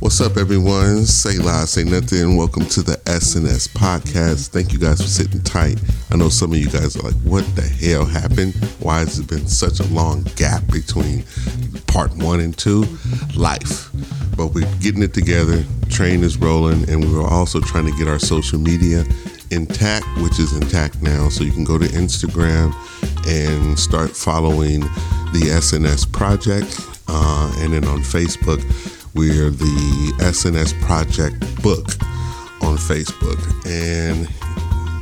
What's up, everyone? Say loud, say nothing. Welcome to the SNS podcast. Thank you guys for sitting tight. I know some of you guys are like, what the hell happened? Why has it been such a long gap between part one and two? Life. But we're getting it together. Train is rolling, and we're also trying to get our social media intact, which is intact now. So you can go to Instagram and start following the SNS project. Uh, and then on Facebook, we're the SNS Project book on Facebook. And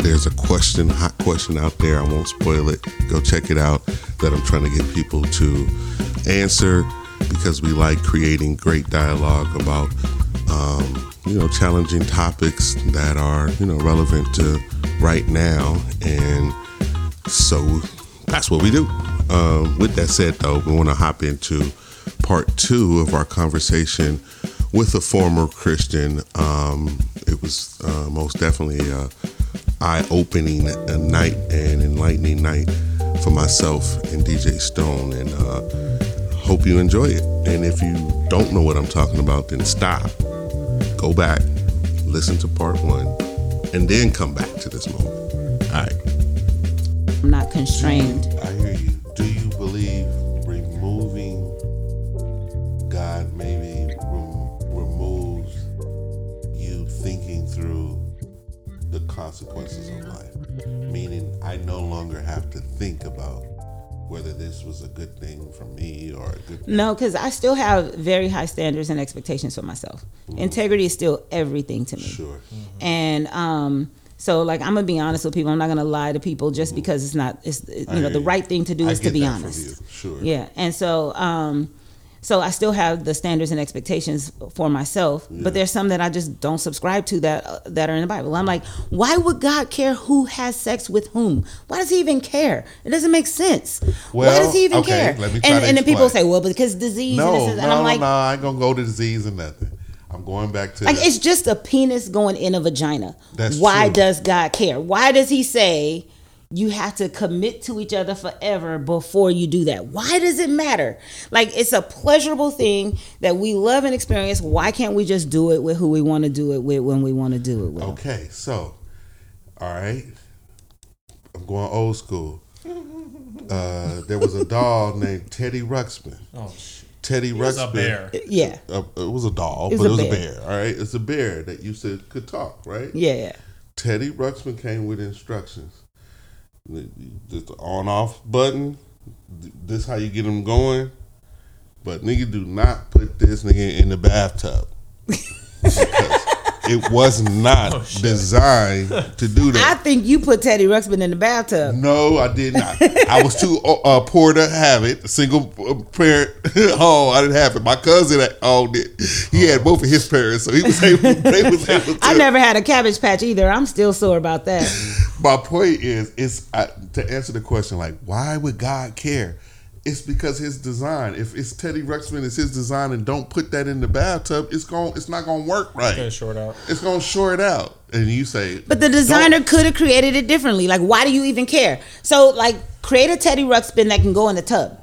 there's a question, hot question out there. I won't spoil it. Go check it out that I'm trying to get people to answer because we like creating great dialogue about, um, you know, challenging topics that are, you know, relevant to right now. And so that's what we do. Um, with that said, though, we want to hop into part two of our conversation with a former Christian. Um, it was uh, most definitely a eye-opening night and enlightening night for myself and DJ Stone, and uh, hope you enjoy it. And if you don't know what I'm talking about, then stop, go back, listen to part one, and then come back to this moment. All right. I'm not constrained. I hear you. You consequences of life? Meaning, I no longer have to think about whether this was a good thing for me or a good. No, because I still have very high standards and expectations for myself. Integrity is still everything to me. Sure. And um, so, like, I'm gonna be honest with people. I'm not gonna lie to people just because it's not. It's you know hear the you. right thing to do I is to be that from honest. you. Sure. Yeah, and so um, so I still have the standards and expectations for myself, but there's some that I just don't subscribe to that uh, that are in the Bible. I'm like, why would God care who has sex with whom? Why does He even care? It doesn't make sense. why does He even okay, care? let me try and and then people say, well, because disease. and, No, this is, no, and I'm like, no. I ain't gonna go to disease or nothing. I'm going back to like the- it's just a penis going in a vagina. That's Why true. does God care? Why does He say you have to commit to each other forever before you do that? Why does it matter? Like it's a pleasurable thing that we love and experience. Why can't we just do it with who we want to do it with when we want to do it with? Okay, so, all right, I'm going old school. Uh, there was a doll named Teddy Ruxpin. Oh, shit. Teddy It was Ruxpin. a bear. Yeah, Uh, it was a doll, It was but a it was bear. a bear. All right, it's a bear that you said could talk, right? yeah, yeah. Teddy Ruxpin came with instructions. Just the on off button. This how you get them going. But nigga, do not put this nigga in the bathtub. it was not Oh, designed to do that. I think you put Teddy Ruxpin in the bathtub. no, I did not. I was too uh, poor to have it. A single uh, parent. oh, I didn't have it. My cousin that owned it. He had both of his parents, so he was able. They was able to. I never had a cabbage patch either. I'm still sore about that. My point is it's I, to answer the question like why would god care it's because his design if it's teddy ruxpin it's his design and don't put that in the bathtub it's going it's not going to work right. It's Gonna short out. it's going to short out and you say But the designer could have created it differently. Like, why do you even care? So, like, create a Teddy Ruxpin that can go in the tub.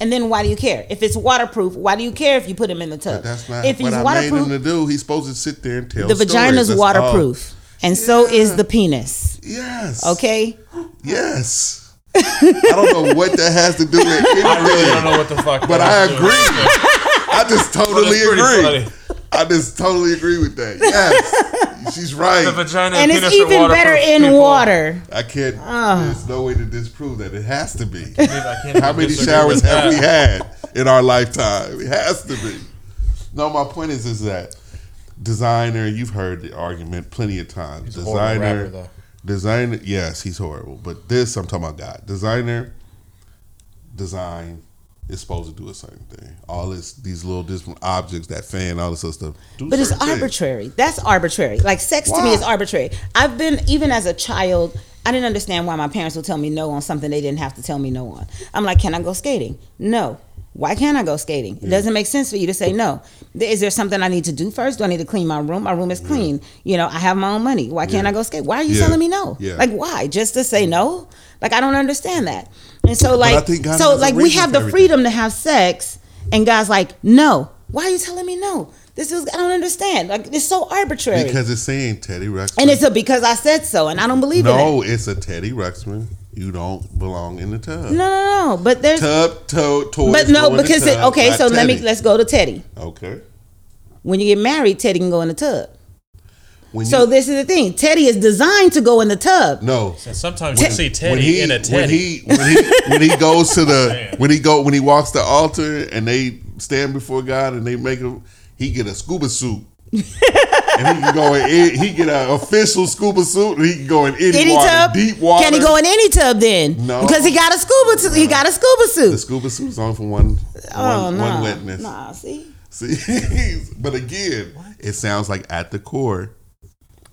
And then why do you care? If it's waterproof, why do you care if you put him in the tub? that's not if what he's i made him waterproof, to do he's supposed to sit there and tell the stories. vagina's That's all. Waterproof. And so is the penis. yes Okay? yes i don't know what that has to do with anything I really don't know what the fuck. But I has to do agree. I just totally agree. funny. I just totally agree with that. Yes, she's right. The vagina And and, it's penis are even better in people. water. I can't. Ah. There's no way to disprove that. It has to be. I can't How many showers have that. we had in our lifetime? It has to be. No, my point is, is that designer. You've heard the argument plenty of times. He's a designer, rapper, though. designer. Yes, he's horrible. But this, I'm talking about God. Designer, design is supposed to do a certain thing. All this, these little different objects, that fan, all this other stuff. do But it's certain things. arbitrary. That's arbitrary. Like sex to me is arbitrary. I've been even as a child, I didn't understand why my parents would tell me no on something they didn't have to tell me no on. I'm like, can I go skating? No. Why can't I go skating? It doesn't make sense for you to say no. Is there something I need to do first? Do I need to clean my room? My room is clean. You know, I have my own money. Why can't. I go skate? Why are you telling me no? Yeah. Like why? Just to say no? Like I don't understand that. And so like I think God so like we have the freedom to have sex and God's like, no, Why are you telling me no? This is I don't understand. Like it's so arbitrary. Because it's saying Teddy Ruxpin. and it's a because I said so, and I don't believe in it. no, it's a Teddy Ruxpin. You don't belong in the tub. No, no, no. But there's Tub, to, toys. but no in the because it, okay. not So let me let's go to Teddy. Okay. When you get married, Teddy can go in the tub. When So you, this is the thing. Teddy is designed to go in the tub. no. And sometimes you see when Teddy he in a when Teddy. he when he when he goes to the when he go when he walks the altar and they stand before God and they make him he get a scuba suit and he can go in he get an official scuba suit and he can go in any, Any water tub? deep water. Can he go in any tub then? No. Because he got a scuba. T- he got a scuba suit. The suit. scuba suit's on for one Oh one, no, one wetness. nah. See, See, but again, it sounds like at the core,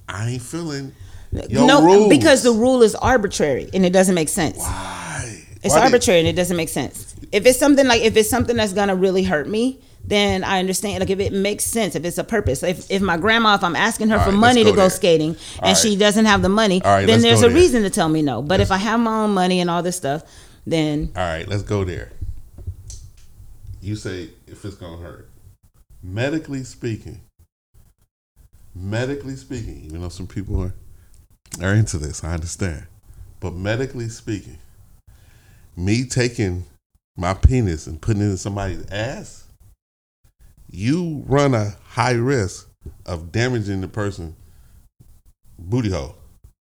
I ain't feeling your no, rules. because the rule is arbitrary and it doesn't make sense. Why? It's Why did- arbitrary and it doesn't make sense. If it's something like if it's something that's gonna really hurt me, then I understand. Like if it makes sense, if it's a purpose. If if my grandma, if I'm asking her All for right, money let's to go go there. skating and All she right. doesn't have the money, All right, then let's there's go a there. reason to tell me no. But if I have my own money and all this stuff, then All right, let's go there. You say if it's gonna hurt. Medically speaking, medically speaking, even though some people are are into this, I understand. But medically speaking, me taking my penis and putting it in somebody's ass, you run a high risk of damaging the person booty hole.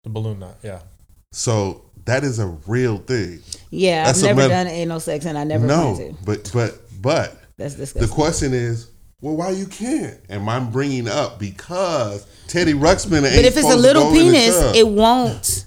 the balloon knot. Yeah. So that is a real thing. yeah, That's a I've never med- done anal sex and I never no, plan to. but but but That's the question is, well, why you can't? And I'm bringing up because Teddy Ruxpin ain't but if it's a little go in the penis, it won't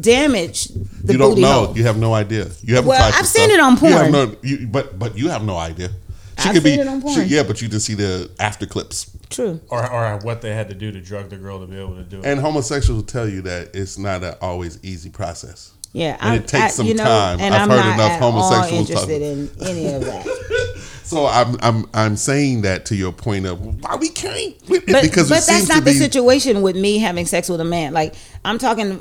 damage the you don't booty know. hole. You have no idea. You haven't. Well, I've seen stuff. it on You have porn. no, you, but but you have no idea. She I've could be. it on she- yeah, but you didn't see the after clips. True. Or, or what they had to do to drug the girl to be able to do it. And homosexuals will tell you that it's not an always easy process. Yeah, And it takes some you know, time. and I've I'm heard not enough at all homosexuals interested in any of that. So I'm I'm I'm saying that to your point of why we can't But, because but it seems that's not to the be situation with me having sex with a man. Like I'm talking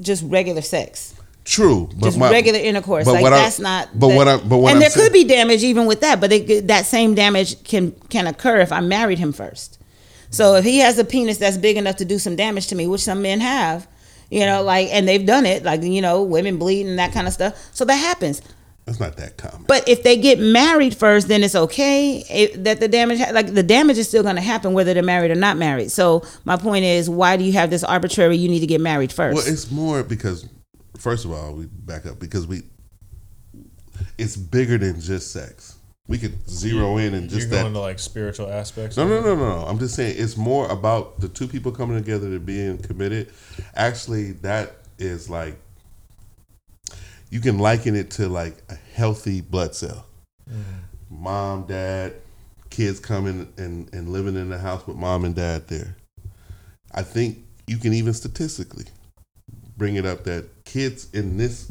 just regular sex, true. But just my- regular intercourse. but Like what I- that's not. But that- what I but what and I'm there saying- could be damage even with that, but it, that same damage can can occur if I married him first. So if he has a penis that's big enough to do some damage to me, which some men have, you know, like and they've done it, like you know, women bleed and that kind of stuff. So that happens. It's not that common. But if they get married first, then it's okay it, that the damage, like the damage is still going to happen whether they're married or not married. So my point is, why do you have this arbitrary? You need to get married first. Well, it's more because first of all, we back up because we it's bigger than just sex. We could zero in and You're just going that. to like spiritual aspects. No, no, no, no, no. I'm just saying it's more about the two people coming together to being committed. Actually, that is like you can liken it to like a healthy blood cell. Mm-hmm. Mom, dad, kids coming and, and living in the house with mom and dad there. I think you can even statistically bring it up that kids in this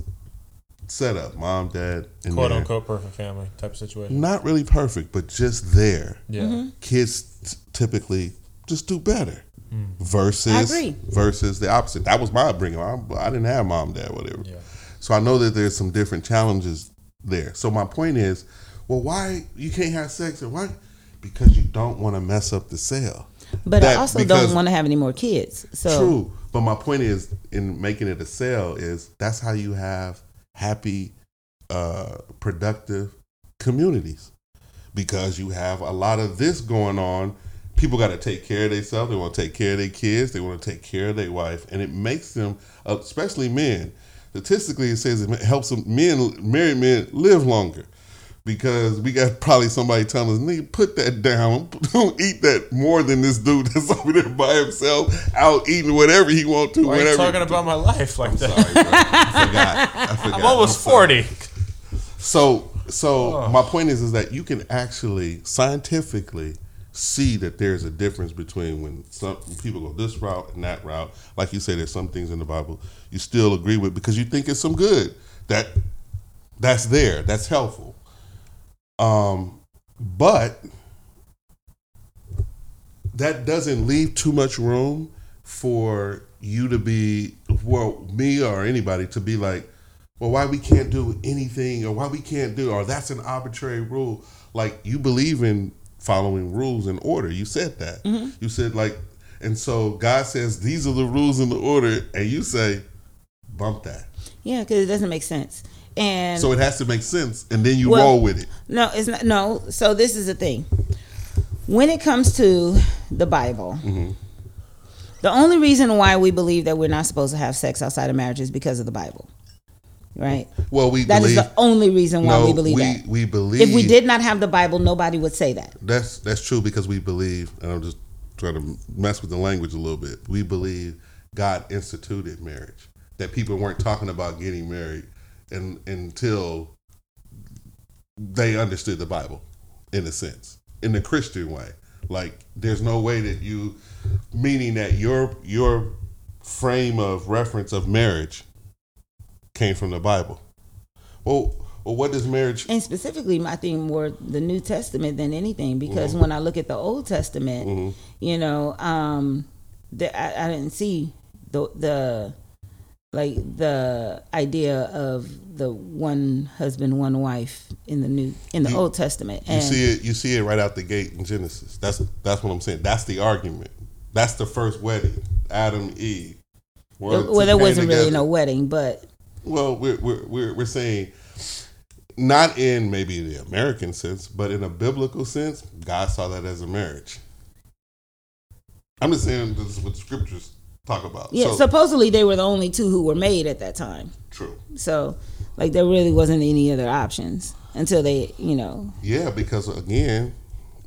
setup, mom, dad, and Quote there, unquote perfect family type situation. not really perfect, but just there Yeah. Mm-hmm. kids t- typically just do better Hmm. versus I agree. versus the opposite. That was my upbringing. I, I didn't have mom, dad, whatever. Yeah. So I know that there's some different challenges there. So my point is, well, why you can't have sex and why? Because you don't want to mess up the cell. but that- I also don't want to have any more kids. So True, but my point is in making it a cell is that's how you have happy, uh, productive communities because you have a lot of this going on. People got to take care of themselves. They want to take care of their kids. They want to take care of their wife, and it makes them, especially men. Statistically, it says it helps them, men, married men, live longer because we got probably somebody telling us, "Nigga, put that down. Don't eat that more than this dude that's over there by himself, out eating whatever he want to. Why whatever. talking about my life like that? Sorry, bro. I forgot. I forgot. I'm almost I'm 40. So, so oh. my point is, is that you can actually scientifically see that there's a difference between when some people go this route and that route. Like you say, there's some things in the Bible you still agree with because you think it's some good that that's there, that's helpful. Um, but that doesn't leave too much room for you to be, well, me or anybody to be like, well, why we can't do anything or why we can't do, or that's an arbitrary rule. Like you believe in following rules and order. You said that. Mm-hmm. You said like, and so God says these are the rules and the order, and you say, bump that. Yeah, because it doesn't make sense. And So it has to make sense, and then you Well- roll with it. No, it's not. No. So this is the thing. When it comes to the Bible, Mm-hmm. the only reason why we believe that we're not supposed to have sex outside of marriage is because of the Bible, right? Well, we That is believe. the only reason why no, we believe we, that. we believe. If we did not have the Bible, nobody would say that. That's that's true because we believe, and I'm just trying to mess with the language a little bit. We believe God instituted marriage. That people weren't talking about getting married, and until they understood the Bible, in a sense, in the Christian way. Like, there's no way that you, meaning that your your frame of reference of marriage came from the Bible. Well, well, what does marriage? And specifically, I think more the New Testament than anything, because Mm-hmm. when I look at the Old Testament, you know, um, the, I, I didn't see the the like the idea of the one husband, one wife in the new in the You- Old Testament. You see it. You see it right out the gate in Genesis. That's that's what I'm saying. That's the argument. That's the first wedding. Adam, Eve. Well, well, there wasn't really no wedding, but Well, we're we're we're, we're saying not in maybe the American sense, but in a biblical sense, God saw that as a marriage. I'm just saying this is what the scriptures talk about. yeah, so, supposedly they were the only two who were made at that time. true. So, like, there really wasn't any other options until they, you know, Yeah, because again,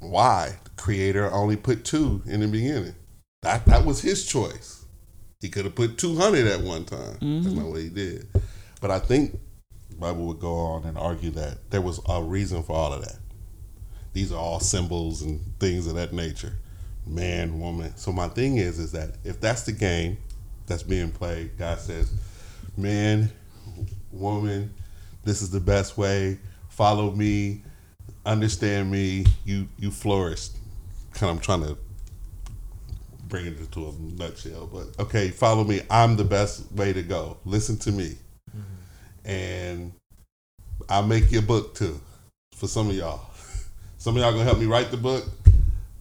why the creator only put two in the beginning? That that was his choice. He could have put two hundred at one time. That's not mm-hmm. what he did. But I think Bible would go on and argue that there was a reason for all of that. These are all symbols and things of that nature. Man, woman. So my thing is is that if that's the game that's being played, God says, Man, woman, this is the best way. Follow me, understand me. You you flourish. Kind of I'm trying to bring it into a nutshell, but okay, follow me. I'm the best way to go. Listen to me, mm-hmm. and I'll make you a book too for some of y'all. Some of y'all gonna help me write the book.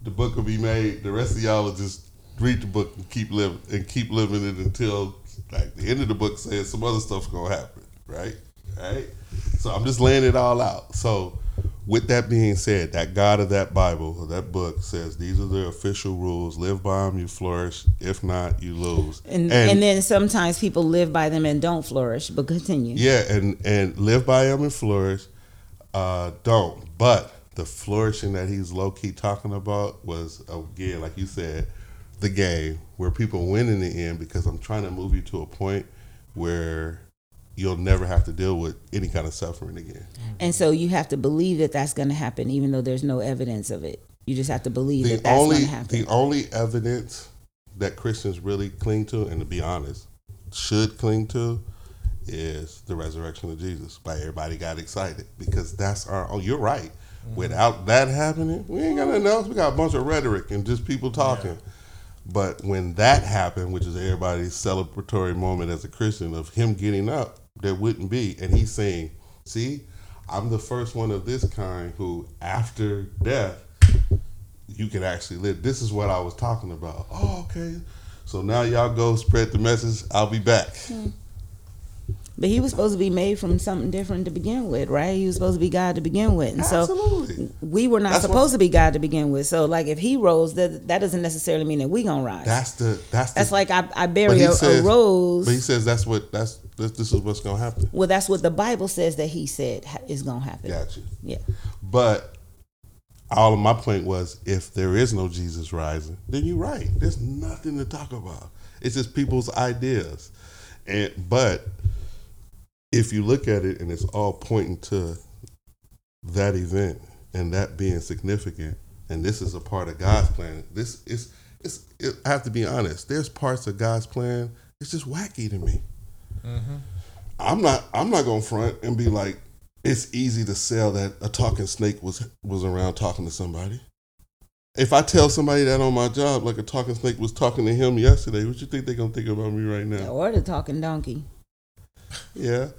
The book will be made. The rest of y'all will just read the book and keep living and keep living it until like the end of the book says some other stuff's gonna happen. Right? Right? So I'm just laying it all out. So with that being said, that God of that Bible or that book says these are the official rules. Live by them, you flourish. If not, you lose. and and, then sometimes people live by them and don't flourish. But continue. Yeah, and and live by them and flourish. Uh, don't. But the flourishing that he's low key talking about was oh, again, like you said, the game where people win in the end because I'm trying to move you to a point where you'll never have to deal with any kind of suffering again. And so you have to believe that that's going to happen, even though there's no evidence of it. You just have to believe The that that's going to happen. the only evidence that Christians really cling to, and to be honest, should cling to, is the resurrection of Jesus. Why everybody got excited because that's our. Oh, you're right. Mm-hmm. Without that happening, we ain't got nothing else. We got a bunch of rhetoric and just people talking. But when that happened, which is everybody's celebratory moment as a Christian of him getting up, there wouldn't be. And he's saying, "See, I'm the first one of this kind who, after death, you can actually live. This is what I was talking about. Oh, okay. So now y'all go spread the message. I'll be back. Hmm. But he was supposed to be made from something different to begin with, right? He was supposed to be God to begin with, and Absolutely. so we were not That's supposed what- to be God to begin with. So, like, if he rose, that that doesn't necessarily mean that we gonna rise. That's the that's the, That's like I, I bury he a, says- a rose. But he says that's what that's this, this is what's gonna happen. well, that's what the Bible says that he said is gonna happen. Got you. Yeah. But all of my point was if there is no Jesus rising, then you're right. There's nothing to talk about. It's just people's ideas. And but if you look at it and it's all pointing to that event and that being significant, and this is a part of God's plan. This is it's it, I have to be honest. There's parts of God's plan. It's just wacky to me. Mm-hmm. I'm not. I'm not gonna front and be like, it's easy to sell that a talking snake was was around talking to somebody. If I tell somebody that on my job, like a talking snake was talking to him yesterday, what you think they're gonna think about me right now? Or the talking donkey. Yeah,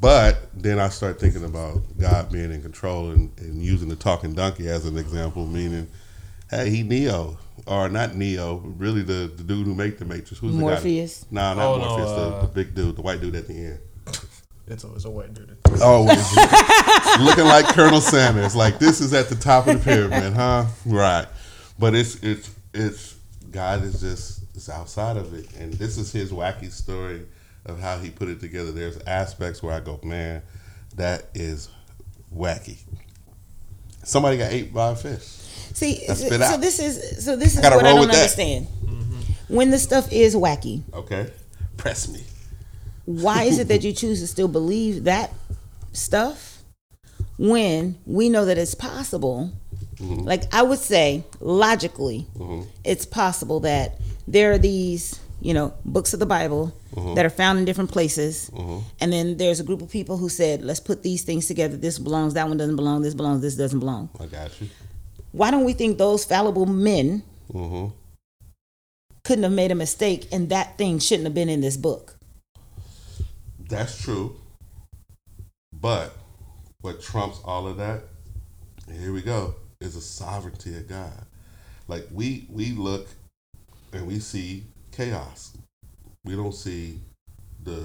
But then I start thinking about God being in control and, and using the talking donkey as an example, meaning, hey, he Neo or not Neo, really the, the dude who made the Matrix. Who's Morpheus? the guy? Nah, not Oh, no, Morpheus. the, uh, the big dude, the white dude at the end. It's always a white dude. Always looking like Colonel Sanders. Like this is at the top of the pyramid, huh? Right. But it's it's it's God is just is outside of it, and this is his wacky story of how he put it together. There's aspects where I go, man, that is wacky. Somebody got ate by a fish. See, so, out. this is so this is gotta what I don't understand. When the stuff is wacky, Okay, press me. why is it that you choose to still believe that stuff when we know that it's possible? Mm-hmm. Like I would say, logically, mm-hmm. it's possible that there are these, you know, books of the Bible that are found in different places, and then there's a group of people who said, "Let's put these things together. This belongs. That one doesn't belong. This belongs. This doesn't belong." I got you. Why don't we think those fallible men hmm couldn't have made a mistake, and that thing shouldn't have been in this book? That's true. But what trumps all of that, here we go, is the sovereignty of God. Like we we look and we see chaos. We don't see the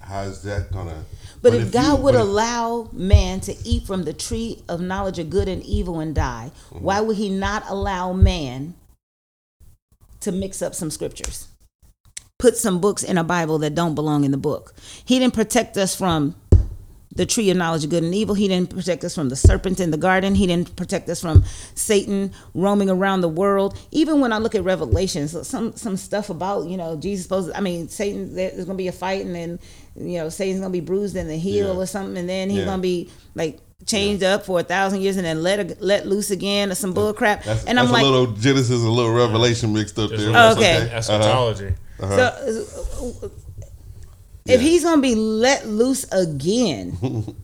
how is that gonna But if you- God would if- allow man to eat from the tree of knowledge of good and evil and die, Mm-hmm. why would he not allow man to mix up some scriptures? Put some books in a Bible that don't belong in the book. He didn't protect us from the tree of knowledge of good and evil. He didn't protect us from the serpent in the garden. He didn't protect us from Satan roaming around the world. Even when I look at Revelations, some some stuff about you know Jesus supposed. I mean, Satan. There's going to be a fight, and then you know Satan's going to be bruised in the heel Yeah. or something, and then he's Yeah. going to be like chained up for a thousand years, and then let let loose again or some bull crap. that's, and that's I'm like, a little Genesis, a little Revelation mixed up Just there. like That's Okay. Uh-huh. Eschatology. so, if Yeah. he's gonna be let loose again,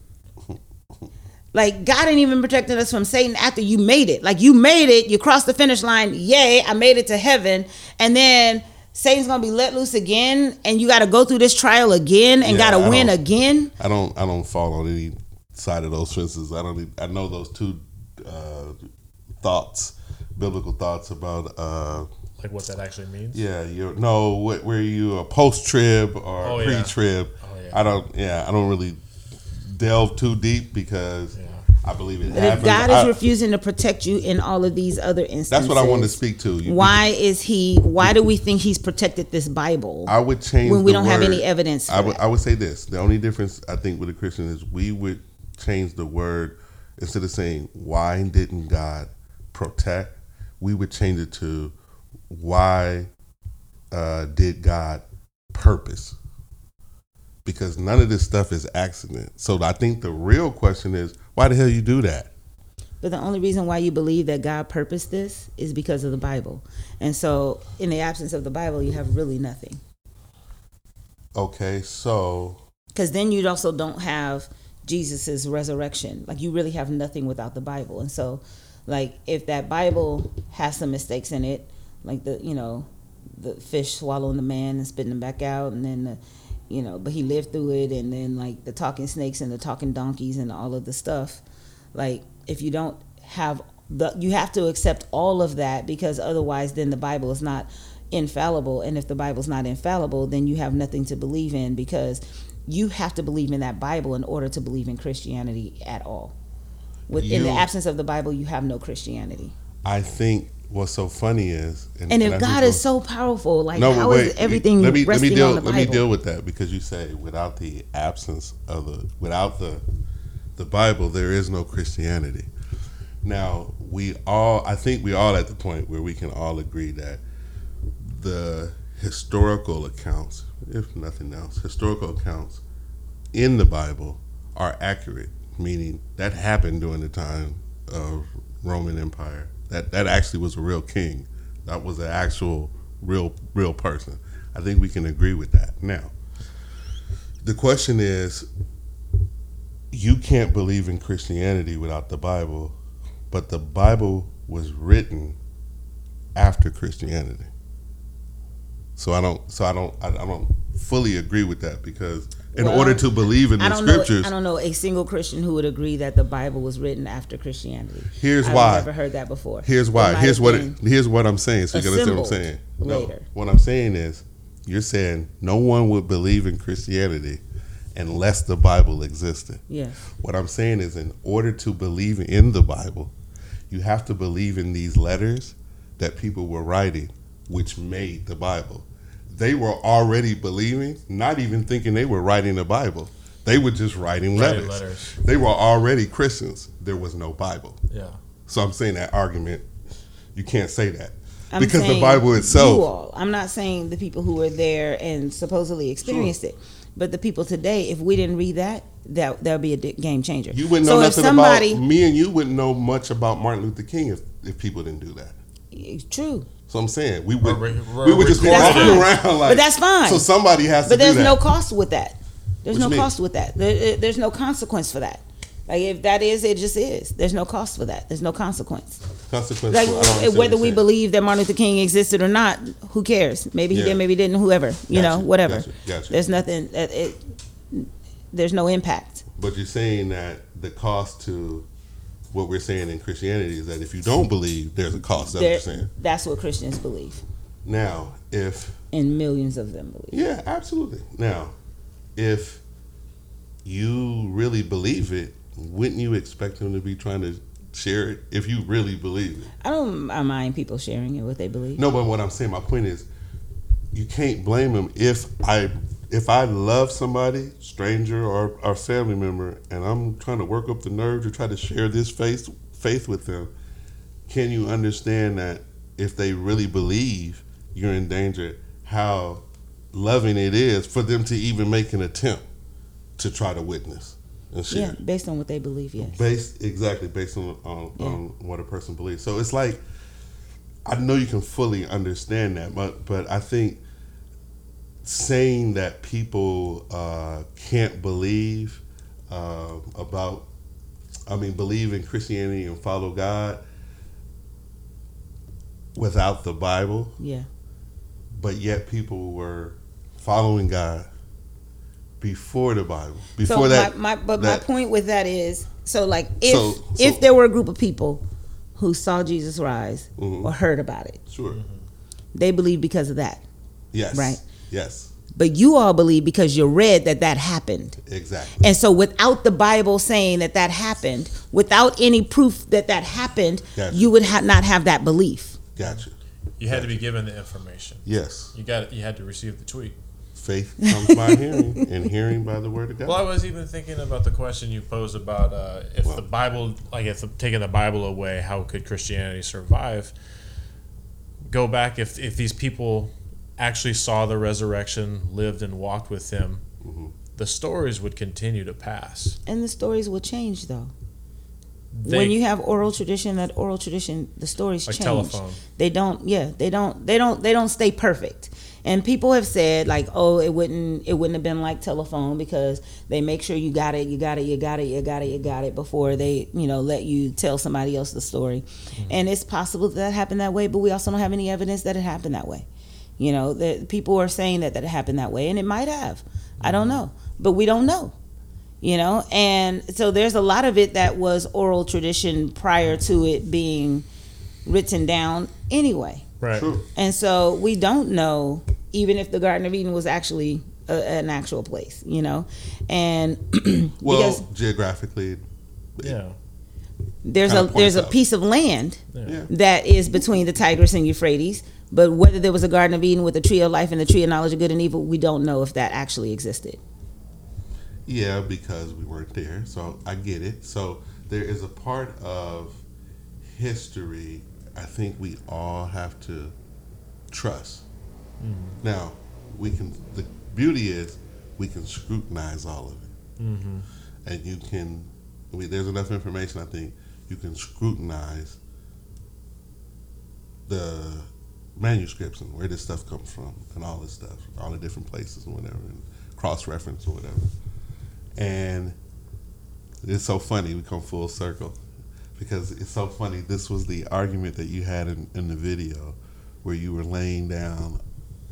like God ain't even protecting us from Satan after you made it. Like you made it, you crossed the finish line. Yay, I made it to heaven, and then. Satan's gonna be let loose again, and you got to go through this trial again, and Yeah, got to win again. I don't I don't fall on any side of those fences. I don't. I know those two uh, thoughts, biblical thoughts about. Uh, Like what that actually means. Yeah, you know, what were you a post trib or Oh, pre yeah. trib? Oh, yeah. I don't. Yeah, I don't really delve too deep because Yeah. I believe it But happens. if God is I- refusing to protect you in all of these other instances, that's what I wanted to speak to. You- Why is he? Why do we think he's protected this Bible? I would change when we the don't have any evidence for I would that. I would say this: the only difference I think with a Christian is we would change the word instead of saying why didn't God protect, we would change it to why uh, did God purpose? Because none of this stuff is accident. So I think the real question is why the hell you do that? But the only reason why you believe that God purposed this is because of the Bible. And so, in the absence of the Bible, you have really nothing. Okay, so Because then you also don't have Jesus's resurrection. Like, you really have nothing without the Bible. And so, like, if that Bible has some mistakes in it, like the, you know, the fish swallowing the man and spitting him back out, and then the, you know, but he lived through it, and then like the talking snakes and the talking donkeys and all of the stuff. Like, if you don't have the, you have to accept all of that because otherwise, then the Bible is not infallible. And if the Bible's not infallible, then you have nothing to believe in because you have to believe in that Bible in order to believe in Christianity at all. With, in the absence of the Bible, you have no Christianity. I think what's so funny is And I if just God go- is so powerful, like no, how but is everything let me, let me deal, on the Let me deal with that because you say without the absence of the without the the Bible, there is no Christianity. Now we all, I think we all at the point where we can all agree that the historical accounts, if nothing else, historical accounts in the Bible are accurate, meaning that happened during the time of Roman Empire. That that actually was a real king. That was an actual real real person. I think we can agree with that. Now, the question is you can't believe in Christianity without the Bible, but the Bible was written after Christianity. So I don't. So I don't. I, I don't fully agree with that because in Well, order to believe in the don't know. scriptures, I don't know a single Christian who would agree that the Bible was written after Christianity. Here's why. I've never heard that before. Here's why. Here's what. It, here's what I'm saying. So you can understand what I'm saying. No, what I'm saying is, you're saying no one would believe in Christianity unless the Bible existed. Yes. What I'm saying is, in order to believe in the Bible, you have to believe in these letters that people were writing, which made the Bible. They were already believing, not even thinking they were writing the Bible. They were just writing Writing letters. letters. They were already Christians. There was no Bible. Yeah. So I'm saying that argument, you can't say that I'm because the saying Bible You itself. all. I'm not saying the people who were there and supposedly experienced it, but the people today. If we didn't read that, that that would be a game changer. You wouldn't know if nothing somebody, about me, and you wouldn't know much about Martin Luther King if, if people didn't do that. It's true, So I'm saying we would Or re- we would just be walking around like. But that's fine. So somebody has but to But there's that. no cost with that. There's What no cost with that. There, there's no consequence for that. Like if that is, it just is. There's no cost for that. There's no consequence. consequence. Like for- I don't understand whether we believe that Martin Luther King existed or not, who cares? Maybe he Yeah. did, maybe he didn't. Whoever, you know, whatever. gotcha, gotcha. There's nothing. That it, there's no impact. But you're saying that the cost to what we're saying in Christianity is that if you don't believe, there's a cost. That's what that's what Christians believe, Now, if and millions of them believe. Yeah, absolutely. Now, if you really believe it, wouldn't you expect them to be trying to share it if you really believe it? I don't I mind people sharing it what they believe. No, but what I'm saying, my point is, you can't blame them if I if I love somebody, stranger or or family member, and I'm trying to work up the nerve to try to share this faith faith with them. Can you understand that if they really believe you're in danger, how loving it is for them to even make an attempt to try to witness and share? Yeah, based on what they believe. Yes. Based exactly based on on, Yeah. on what a person believes. So it's like I know you can fully understand that, but but I think saying that people uh, can't believe uh, about, I mean, believe in Christianity and follow God without the Bible, Yeah. but yet people were following God before the Bible. Before so that, my, my but that- my point with that is so like if So- so- if there were a group of people who saw Jesus rise Mhm. or heard about it, sure, they believe because of that. yes, Right. Yes, But you all believe because you read that that happened. exactly. And so without the Bible saying that that happened, without any proof that that happened, Gotcha. you would ha- not have that belief. Gotcha. You had to be given the information. Yes. You got. You had to receive the tweet. Faith comes by hearing, and hearing by the word of God. Well, I was even thinking about the question you posed about uh, if Well- the Bible, like if taking the Bible away, how could Christianity survive? Go back if if these people actually saw the resurrection, lived and walked with Him, Mhm. the stories would continue to pass. And the stories will change though. They, when you have oral tradition, that oral tradition, the stories like change. telephone. They don't. Yeah, they don't. They don't. They don't stay perfect. And people have said like, oh, it wouldn't. It wouldn't have been like telephone because they make sure you got it, you got it, you got it, you got it, you got it before they, you know, let you tell somebody else the story. And it's possible that, that happened that way, but we also don't have any evidence that it happened that way. You know, that people are saying that that happened that way, and it might have. I don't know, but we don't know you know and so there's a lot of it that was oral tradition prior to it being written down anyway Right. True. and so we don't know even if the garden of eden was actually a, an actual place you know and Well, because geographically, Yeah. there's a kinda points there's a piece of land yeah. that is between the tigris and euphrates but whether there was a garden of eden with a tree of life and the tree of knowledge of good and evil we don't know if that actually existed Yeah, because we weren't there. So I get it. So there is a part of history I think we all have to trust. Now, we can, the beauty is we can scrutinize all of it. Mm-hmm. And you can, I mean, there's enough information, I think, you can scrutinize the manuscripts and where this stuff comes from and all this stuff, all the different places and whatever, and cross reference or whatever. And it's so funny, we come full circle because it's so funny. This was the argument that you had in, in the video where you were laying down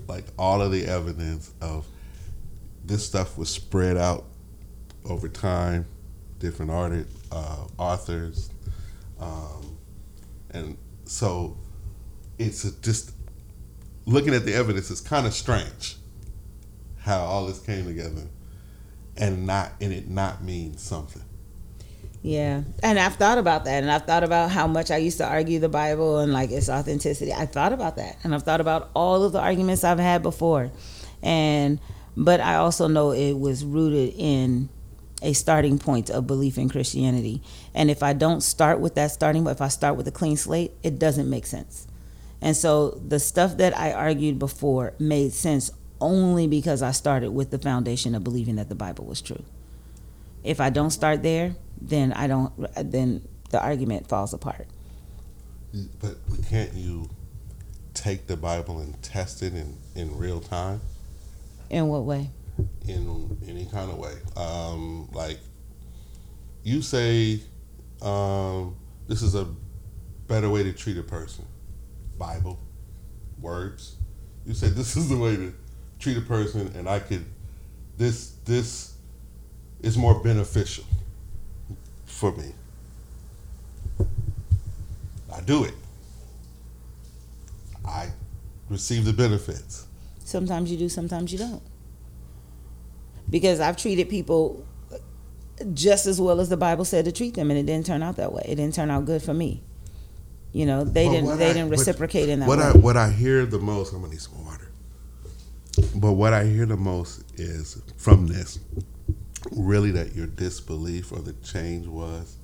like all of the evidence of this stuff was spread out over time, different artists, uh, authors, um, and so it's just looking at the evidence. It's kind of strange how all this came together, and not and it not mean something. Yeah, and I've thought about that, and I've thought about how much I used to argue the Bible and like its authenticity. I thought about that, and I've thought about all of the arguments I've had before, and but I also know it was rooted in a starting point of belief in Christianity. And if I don't start with that starting, but if I start with a clean slate, it doesn't make sense. And so the stuff that I argued before made sense only because I started with the foundation of believing that the Bible was true. If I don't start there, then I don't. Then the argument falls apart. But can't you take the Bible and test it in, in real time? In what way? In any kind of way. Um, like you say, um, this is a better way to treat a person. Bible, words. You said this is the way to treat a person, and I could. This this is more beneficial for me. I do it. I receive the benefits. Sometimes you do, sometimes you don't. Because I've treated people just as well as the Bible said to treat them, and it didn't turn out that way. It didn't turn out good for me. You know, they But didn't. They I- didn't reciprocate in that what way. I what I hear the most, I'm gonna need some water. But what I hear the most is from this, really that your disbelief or the change was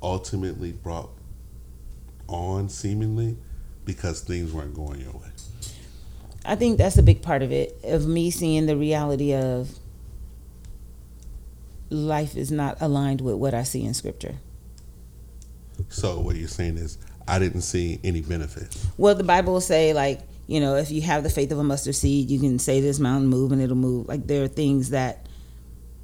ultimately brought on seemingly because things weren't going your way. I think that's a big part of it, of me seeing the reality of life is not aligned with what I see in Scripture. So what you're saying is I didn't see any benefit. Well, the Bible will say, like, you know, if you have the faith of a mustard seed, you can say this mountain move and it'll move. Like, there are things that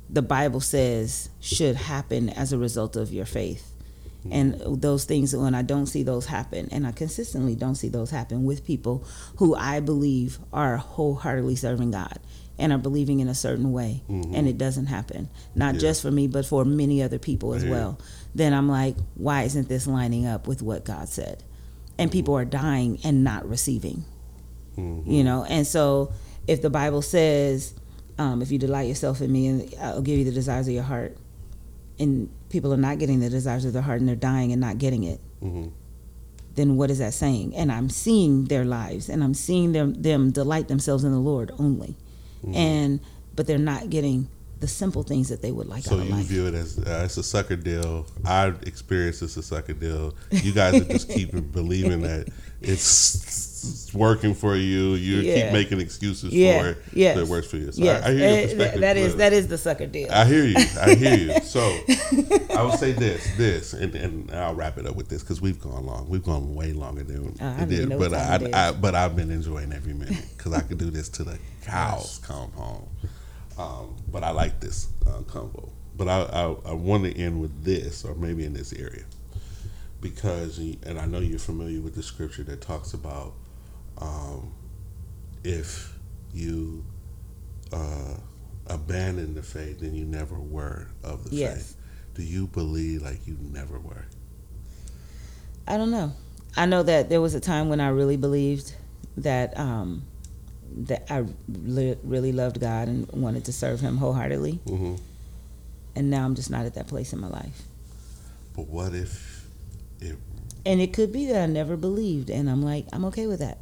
the Bible says should happen as a result of your faith. Mm-hmm. And those things, when I don't see those happen, and I consistently don't see those happen with people who I believe are wholeheartedly serving God and are believing in a certain way, and it doesn't happen, not Yeah. just for me, but for many other people as Yeah. well, then I'm like, why isn't this lining up with what God said? And people are dying and not receiving Mhm. you know and so if the bible says um, if you delight yourself in me and i'll give you the desires of your heart and people are not getting the desires of their heart and they're dying and not getting it Mhm. then what is that saying and i'm seeing their lives and i'm seeing them them delight themselves in the lord only Mm-hmm. and but they're not getting the simple things that they would like So you life view it as uh, it's a sucker deal. I experience this a sucker deal. You guys are just keep believing that it's working for you. You Yeah. keep making excuses yeah for it. yes So it works for you. So yes I, I hear your perspective. That is that is the sucker deal I hear you. I hear you. So I would say this, this, and, and I'll wrap it up with this because we've gone long. We've gone way longer than Oh, I we did. what But it I, I, but I've been enjoying every minute because I could do this to the cows come home. Um, but I like this uh, combo. But I, I, I want to end with this, or maybe in this area, because and I know you're familiar with the scripture that talks about um, if you uh, abandon the faith, then you never were of the Yes. faith. Do you believe like you never were? I don't know. I know that there was a time when I really believed that um, that I li- really loved God and wanted to serve Him wholeheartedly, Mm-hmm. and now I'm just not at that place in my life. But what if it? And it could be that I never believed, and I'm like, I'm okay with that.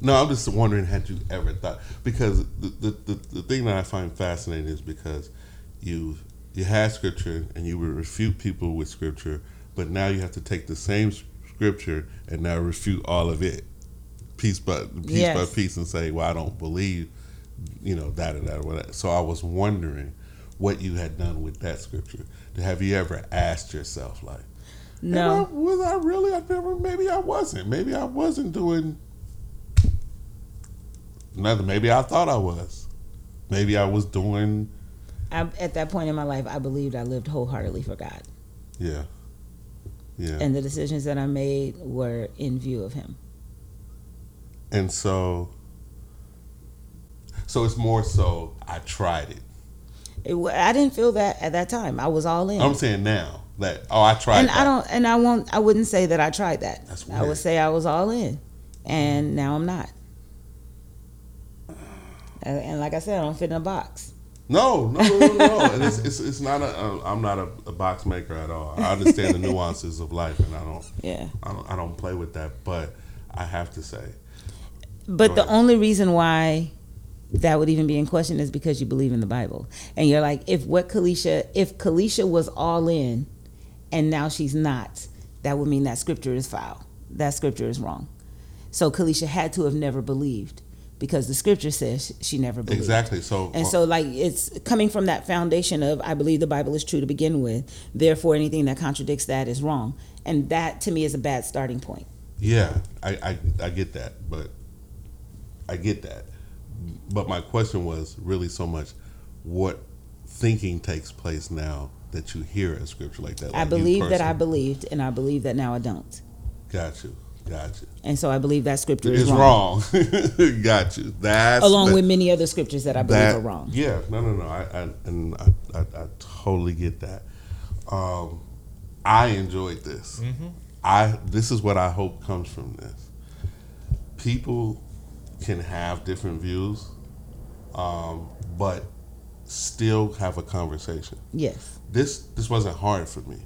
No, I'm just wondering had you ever thought because the the, the, the thing that I find fascinating is because you you had scripture and you would refute people with scripture, but now you have to take the same scripture and now refute all of it piece by piece Yes. by piece and say, well, I don't believe, you know, that or that or whatever. So I was wondering what you had done with that scripture. Have you ever asked yourself like, No, I- was I really? I never. Maybe I wasn't. Maybe I wasn't doing nothing. Maybe I thought I was. Maybe I was doing. I, at that point in my life, I believed I lived wholeheartedly for God, Yeah. Yeah. and the decisions that I made were in view of Him. And so, So it's more so I tried it. It I didn't feel that at that time. I was all in. I'm saying now that oh I tried. and that. I don't and I won't I wouldn't say that I tried that. That's weird. I would say I was all in. And now I'm not. And, and like I said, I don't fit in a box. No, no, no, no, no. and it's, it's it's not a. Uh, I'm not a, a box maker at all. I understand the nuances of life, and I don't. Yeah. I don't. I don't play with that. But I have to say, But the ahead. only reason why that would even be in question is because you believe in the Bible. And you're like, if what Kalisha, if Kalisha was all in and now she's not, that would mean that scripture is foul. That scripture is wrong. So Kalisha had to have never believed because the scripture says she never believed. exactly. So And so, like, it's coming from that foundation of I believe the Bible is true to begin with. Therefore, anything that contradicts that is wrong. And that to me is a bad starting point. Yeah, I, I I get that, but I get that. But my question was really so much what thinking takes place now that you hear a scripture like that. I like you believe that I believed, and I believe that now I don't. got you, got you. And so I believe that scripture It's is wrong. wrong. got you. That's Along that- with many other scriptures that I believe that- are wrong. Yeah, no, no, no. I, I and I, I, I totally get that. Um, I enjoyed this. I this is what I hope comes from this. People can have different views, um, but still have a conversation. Yes. This this wasn't hard for me.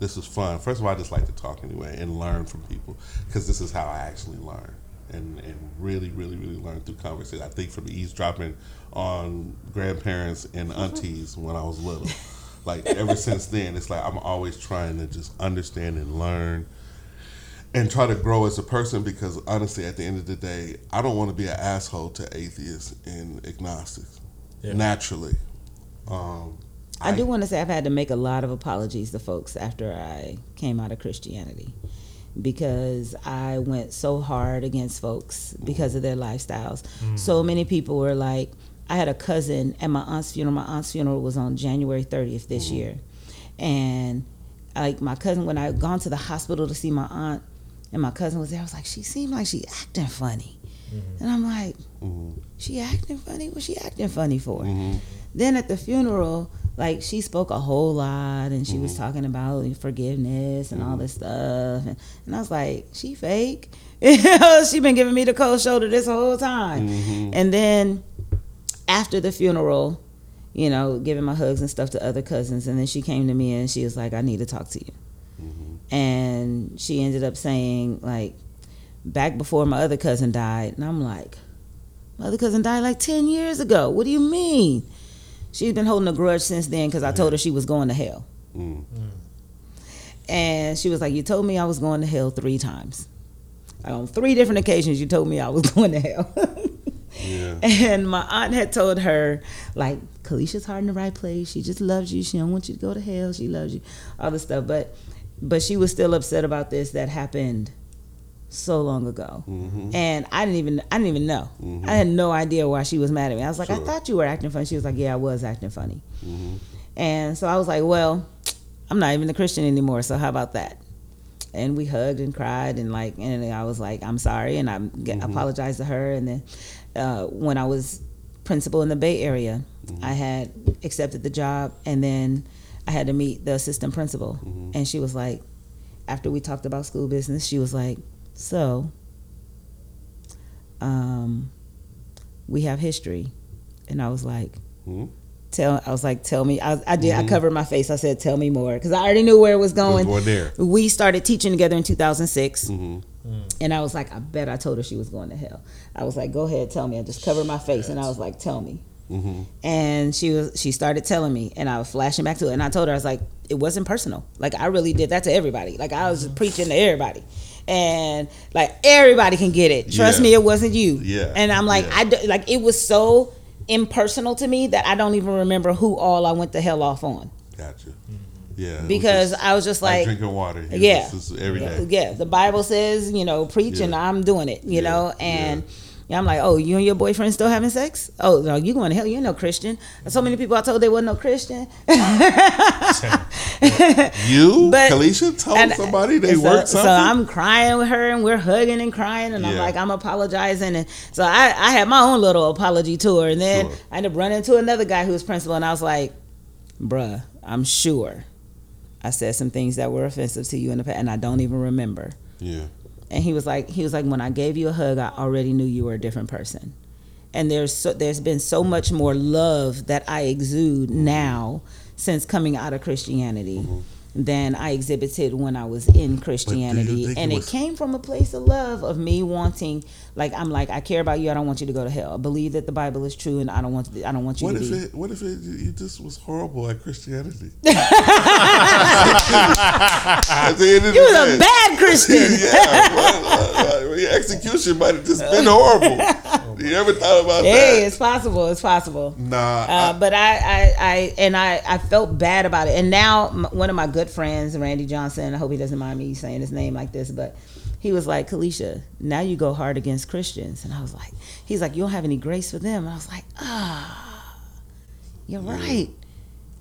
This is fun. First of all, I just like to talk anyway and learn from people because this is how I actually learn and and really really really learn through conversation. I think from eavesdropping on grandparents and mm-hmm. aunties when I was little. Like ever since then, it's like I'm always trying to just understand and learn and try to grow as a person because honestly, at the end of the day, I don't want to be an asshole to atheists and agnostics. Yeah. Naturally, um, I, do want to say I've had to make a lot of apologies to folks after I came out of Christianity because I went so hard against folks because of their lifestyles. So many people were like, I had a cousin at my aunt's funeral. My aunt's funeral was on January 30th this year. And like my cousin, when I had gone to the hospital to see my aunt, and my cousin was there, I was like, she seemed like she acting funny. Mm-hmm. And I'm like, mhm, she acting funny? What she acting funny for? mhm. Then at the funeral, like she spoke a whole lot and she was mm-hmm. talking about forgiveness and all mm-hmm. this stuff. And, and I was like, she fake. she been giving me the cold shoulder this whole time. And then after the funeral, you know, giving my hugs and stuff to other cousins. And then she came to me and she was like, I need to talk to you. And she ended up saying, like, back before my other cousin died. And I'm like, my other cousin died like 10 years ago. What do you mean? She's been holding a grudge since then because I told her she was going to hell. Mm. And she was like, You told me I was going to hell three times. On three different occasions, you told me I was going to hell. Yeah. And my aunt had told her, like, Kalisha's heart in the right place. She just loves you. She don't want you to go to hell. She loves you. All this stuff. But but she was still upset about this that happened so long ago. Mhm. And I didn't even I didn't even know. Mhm. I had no idea why she was mad at me. I was like, I thought you were acting funny. She was like, Yeah, I was acting funny. Mhm. And so I was like, Well, I'm not even a Christian anymore, so how about that? And we hugged and cried and like and I was like, I'm sorry and I Mm-hmm. apologized to her and then uh, when I was principal in the Bay Area, Mm-hmm. I had accepted the job and then I had to meet the assistant principal Mm-hmm. and she was like after we talked about school business, she was like, "So, um, we have history," and I was like, Mhm. "Tell," I was like, "Tell me." I, I did. Mhm. I covered my face. I said, "Tell me more," because I already knew where it was It was going. going there. We started teaching together in 2006. Mhm. And I was like, I bet I told her she was going to hell. I was like, go ahead, tell me. I just covered my face and I was like, tell me. Mhm. And she was she started telling me and I was flashing back to it. And I told her, I was like, it wasn't personal. Like I really did that to everybody. Like I was just preaching to everybody. And like everybody can get it. Trust Yeah. me, it wasn't you. Yeah. And I'm like, Yeah. I do, like it was so impersonal to me that I don't even remember who all I went the hell off on. Gotcha. Yeah. it was Because just I was just like, like, drinking water. yeah. This is every day. yeah, the Bible says, you know, preach and I'm doing it, you Yeah, know, and Yeah, I'm like, oh, you and your boyfriend still having sex? Oh, no, you going to hell? You ain't no Christian. So many people I told they wasn't no Christian. You, But- Kalisha, told And- somebody they so, worked so something. I'm crying with her, and we're hugging and crying, and I'm like, I'm apologizing, and so I, I had my own little apology tour, and then Sure. I ended up running into another guy who was principal, and I was like, bruh, I'm sure I said some things that were offensive to you in the past, and I don't even remember. yeah, And he was like, he was like, when I gave you a hug, I already knew you were a different person. And there's so, there's been so much more love that I exude now since coming out of Christianity mm-hmm. Than I exhibited when I was in Christianity. And it it, came from a place of love of me wanting, like I'm like, I care about you. I don't want you to go to hell. I believe that the Bible is true, and I don't want to, I don't want you to what to if be. it? What if it? You just was horrible at Christianity. At the end of you was a bad Christian. yeah, well, uh, uh, your execution might have just been horrible. You ever thought about hey, that? it's possible. It's possible. Nah, Uh, but I, I, I, and I, I felt bad about it. And now m- one of my good friends, Randy Johnson, I hope he doesn't mind me saying his name like this, but he was like, Kalisha, now you go hard against Christians. And I was like, he's like, you don't have any grace for them. And I was like, ah, you're right.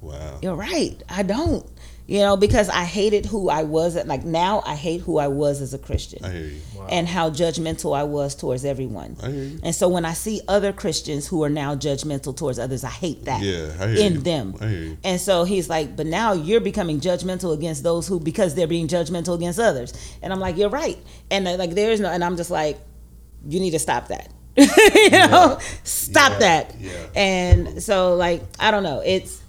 wow. You're right. I don't. You know, because I hated who I was. At, like now, I hate who I was as a Christian I hear you. and how judgmental I was towards everyone. I hear you. And so when I see other Christians who are now judgmental towards others, I hate that Yeah, I hear in you. them. I hear you. And so he's like, but now you're becoming judgmental against those who because they're being judgmental against others. And I'm like, you're right. And uh, like there's no and I'm just like, you need to stop that. you know, stop Yeah. that. Yeah. And so like I don't know, it's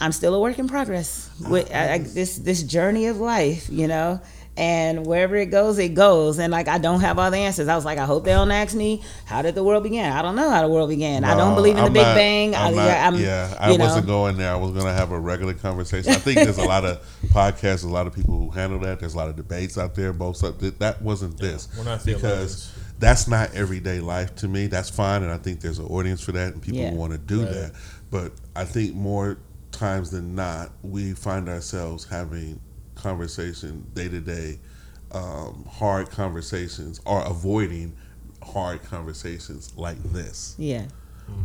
I'm still a work in progress with I, I, this this journey of life, you know. And wherever it goes, it goes. And like I don't have all the answers. I was like, I hope they don't ask me how did the world begin. I don't know how the world began. I don't believe in the I'm Big not- Bang. I'm I, not- yeah, I'm, yeah, I you wasn't going there. I was going to have a regular conversation. I think there's a lot of podcasts, a lot of people who handle that. There's a lot of debates out there. Both sides. That- That wasn't this we're not because theologians. that's not everyday life to me. That's fine, and I think there's an audience for that, and people Yeah. want to do Right. that. But I think more times than not, we find ourselves having conversation day to day, um, hard conversations, or avoiding hard conversations like this. Yeah.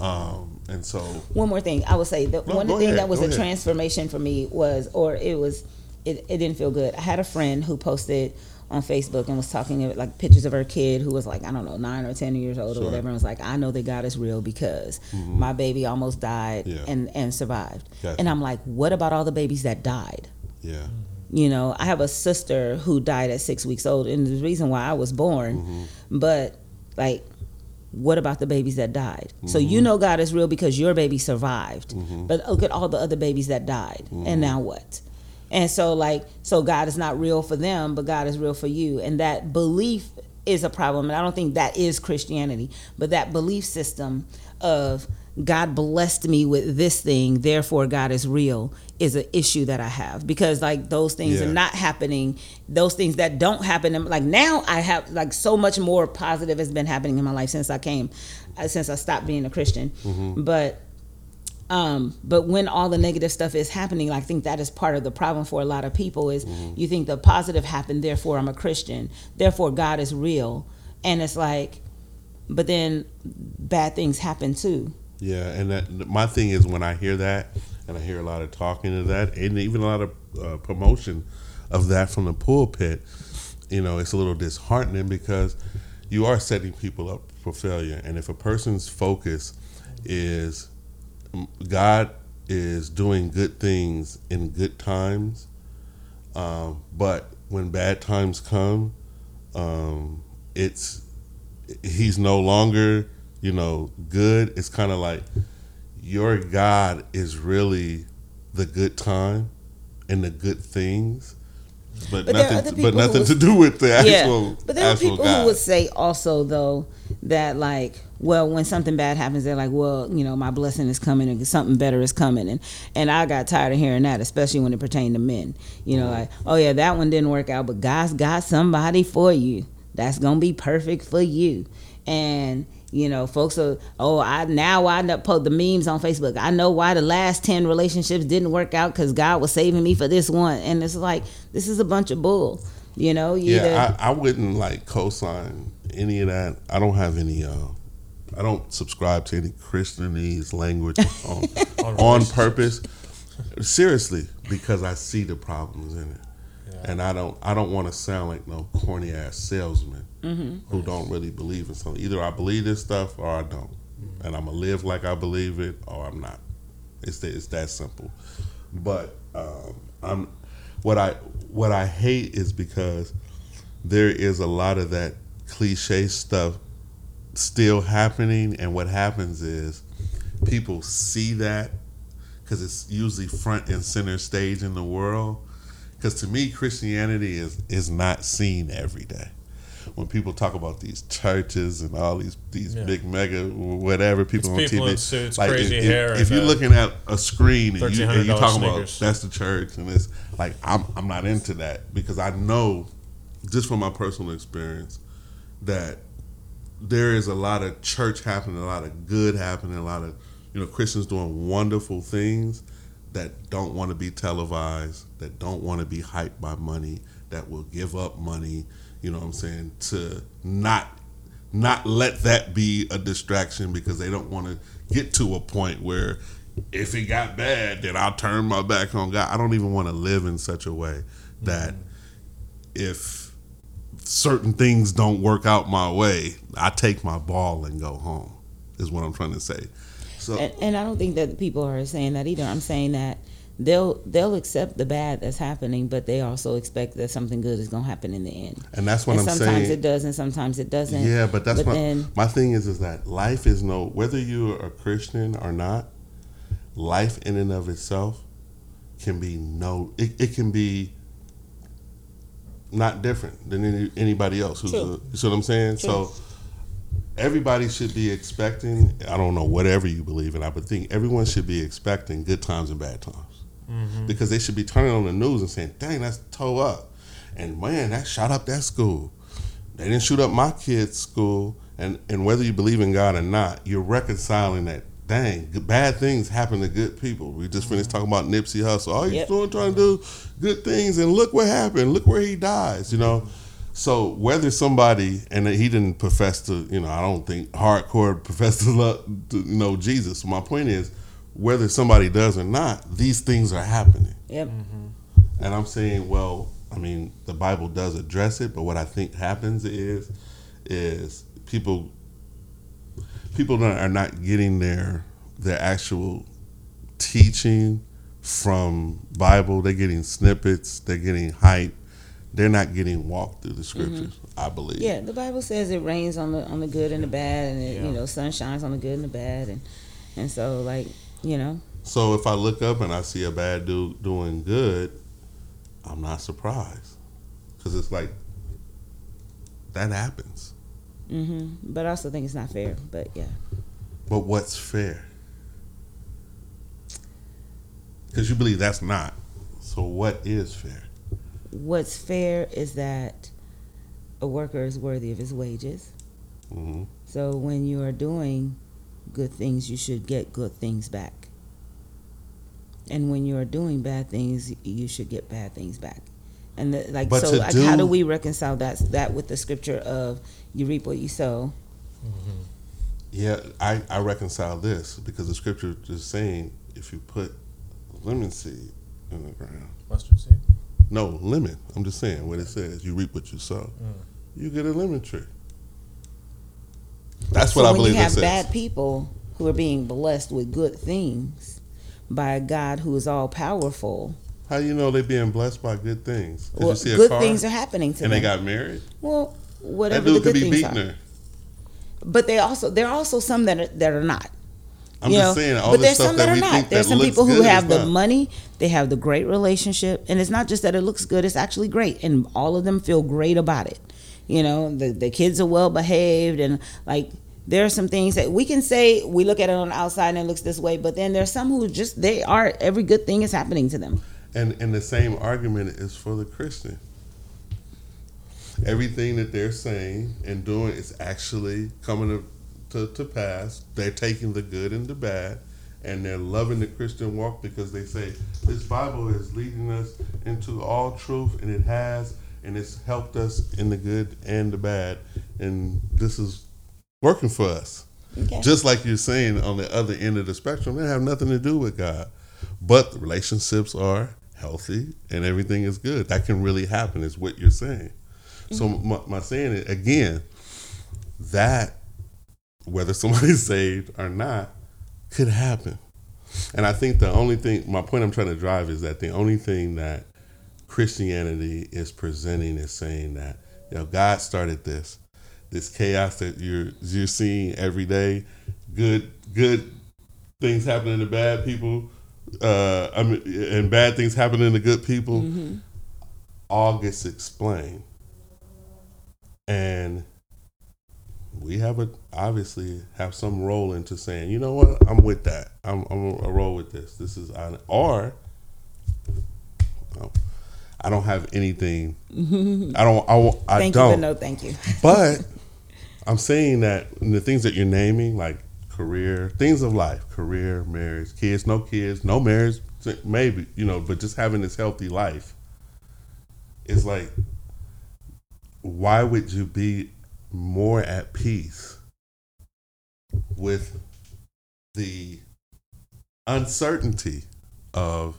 Um, and so One more thing, I would say the No, one thing ahead, that was a ahead. transformation for me was, or it was, it, it didn't feel good. I had a friend who posted on Facebook and was talking like pictures of her kid who was like I don't know nine or ten years old Sure. or whatever, and was like, I know that God is real because my baby almost died Yeah. and and survived. Gotcha. And I'm like, what about all the babies that died? yeah, You know, I have a sister who died at six weeks old, and the reason why I was born, Mm-hmm. but like, what about the babies that died? So Mm-hmm. you know God is real because your baby survived, but look at all the other babies that died, Mm-hmm. and now what? And so, like, so God is not real for them, but God is real for you, and that belief is a problem. And I don't think that is Christianity, but that belief system of God blessed me with this thing, therefore God is real, is an issue that I have because like those things Yeah. are not happening. Those things that don't happen, like now I have like so much more positive has been happening in my life since I came, uh, since I stopped being a Christian. But um but when all the negative stuff is happening i think that is part of the problem for a lot of people is you think the positive happened therefore i'm a christian therefore god is real and it's like but then bad things happen too yeah. And that, my thing is when I hear that, and I hear a lot of talking of that, and even a lot of uh, promotion of that from the pulpit, you know, it's a little disheartening because you are setting people up for failure. And if a person's focus is God is doing good things in good times, um, but when bad times come, um, it's he's no longer you know good. It's kind of like your God is really the good time and the good things, but, But nothing, but nothing was- to do with the actual. yeah but there are people God. who would say also though that like well when something bad happens they're like well you know my blessing is coming and something better is coming. And and i got tired of hearing that especially when it pertained to men. You know like oh yeah that one didn't work out but god's got somebody for you that's gonna be perfect for you. And you know folks are oh i now i know po- the memes on facebook. I know why the last 10 relationships didn't work out because god was saving me for this one. And it's like this is a bunch of bull You know, you either Yeah, I, I wouldn't like co-sign any of that. I don't have any. Uh, I don't subscribe to any Christianese language on, On purpose. Seriously, because I see the problems in it, Yeah. and I don't. I don't want to sound like no corny ass salesman Mm-hmm. who don't really believe in something. Either I believe this stuff or I don't, and I'm gonna live like I believe it or I'm not. It's that, it's that simple. But um, I'm what I what I hate is because there is a lot of that cliche stuff still happening, and what happens is people see that because it's usually front and center stage in the world. Because to me, Christianity is is not seen every day. When people talk about these churches and all these these Yeah. big mega whatever people on It's people TV, suits, like crazy if, hair, if, if you're uh, looking at a screen and, you, and you're $1,300 talking about that's the church and it's like I'm I'm not into that because I know just from my personal experience that there is a lot of church happening, a lot of good happening, a lot of you know Christians doing wonderful things that don't want to be televised, that don't want to be hyped by money, that will give up money, you know what I'm saying, to not not let that be a distraction because they don't want to get to a point where if it got bad, then I'll turn my back on God. I don't even want to live in such a way that mm-hmm. if certain things don't work out my way, I take my ball and go home. Is what I'm trying to say. So and, and I don't think that people are saying that either. I'm saying that they'll they'll accept the bad that's happening, but they also expect that something good is gonna happen in the end. and that's what and I'm sometimes saying. Sometimes it does, and sometimes it doesn't. Yeah, but that's but my then my thing is is that life is no whether you're a Christian or not, life in and of itself can be no it, it can be not different than any, anybody else who's True. a, you see what I'm saying? True. So everybody should be expecting I don't know whatever you believe in, I would think everyone should be expecting good times and bad times. Mm-hmm. Because they should be turning on the news and saying, Dang, that's toe up. And man, that shot up that school. They didn't shoot up my kid's school, and and whether you believe in God or not, you're reconciling that. Dang, bad things happen to good people. We just finished talking about Nipsey Hussle. All he's Yep. doing trying to do good things, and look what happened. Look where he dies. You know. So whether somebody and he didn't profess to, you know, I don't think hardcore profess to, love, to you know Jesus. So my point is, whether somebody does or not, these things are happening. Yep. Mm-hmm. And I'm saying, well, I mean, the Bible does address it, but what I think happens is, is people, people are not getting their their actual teaching from Bible. They're getting snippets. They're getting hype. They're not getting walked through the mm-hmm. scriptures. I believe. Yeah, the Bible says it rains on the on the good and the bad, and it, Yeah. you know, sun shines on the good and the bad, and and so like you know, So if I look up and I see a bad dude doing good, I'm not surprised because it's like that happens. Hmm but I also think it's not fair. But yeah, But what's fair? Because you believe that's not. So what is fair? what's fair is that a worker is worthy of his wages. hmm So when you are doing good things, you should get good things back. And when you are doing bad things, you should get bad things back. And the, like But so, like, how do- do we reconcile that that with the scripture of you reap what you sow? Mm-hmm. Yeah, I, I reconcile this because the scripture is saying if you put lemon seed in the ground, Mustard seed. no lemon. I'm just saying what it says. You reap what you sow. Mm. You get a lemon tree. That's so what I believe. when believe you it have says. bad people who are being blessed with good things by a God who is all powerful, How you know they're being blessed by good things? 'Cause well, you see a good car things are happening to and them. they got married. well, That whatever the good things are. But they also there are also some that are, that are not. I'm you just know, saying all but there's stuff some that, that, are not. There's some people who have the money, they have the great relationship, and it's not just that it looks good; it's actually great, and all of them feel great about it. You know, the the kids are well behaved, and like there are some things that we can say we look at it on the outside and it looks this way, but then there's some who just they are every good thing is happening to them. And and the same argument is for the Christian. Everything that they're saying and doing is actually coming to, to, to pass. They're taking the good and the bad, and they're loving the Christian walk because they say this Bible is leading us into all truth, and it has and it's helped us in the good and the bad, and this is working for us. Okay. Just like you're saying on the other end of the spectrum, they have nothing to do with God, but the relationships are healthy and everything is good. That can really happen, is what you're saying. So my, my saying it again, that whether somebody's saved or not could happen. And I think the only thing, my point I'm trying to drive is that the only thing that Christianity is presenting is saying that, you know, God started this, this chaos that you're you're seeing every day, good good things happening to bad people, uh, I mean, and bad things happening to good people, all gets explained, and we have a obviously have some role into saying, you know what, I'm with that. I'm I'm a roll with this. This is on or oh, I don't have anything. I don't. I, I thank don't. but no, thank you. But I'm saying that the things that you're naming, like career, things of life, career, marriage, kids, no kids, no marriage, maybe, you know, but just having this healthy life is like, why would you be more at peace with the uncertainty of,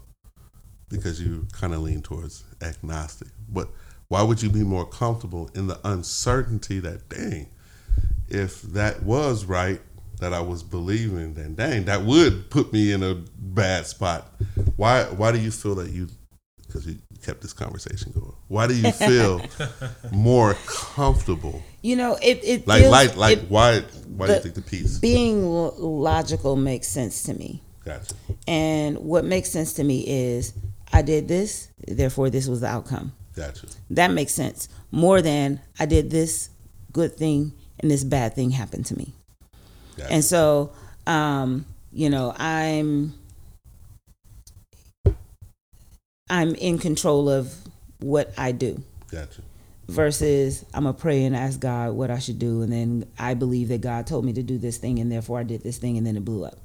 because you kind of lean towards agnostic, but why would you be more comfortable in the uncertainty that, dang, if that was right that I was believing, then dang, that would put me in a bad spot. Why why do you feel that you because you kept this conversation going. Why do you feel more comfortable? You know, it it Like feels- like like it- why why do you think the piece being logical makes sense to me. Gotcha. And what makes sense to me is I did this, therefore this was the outcome. Gotcha. That makes sense more than I did this good thing and this bad thing happened to me. Gotcha. And so, um, you know, I'm I'm in control of what I do Gotcha. versus I'm gonna pray and ask God what I should do, and then I believe that God told me to do this thing, and therefore I did this thing, and then it blew up.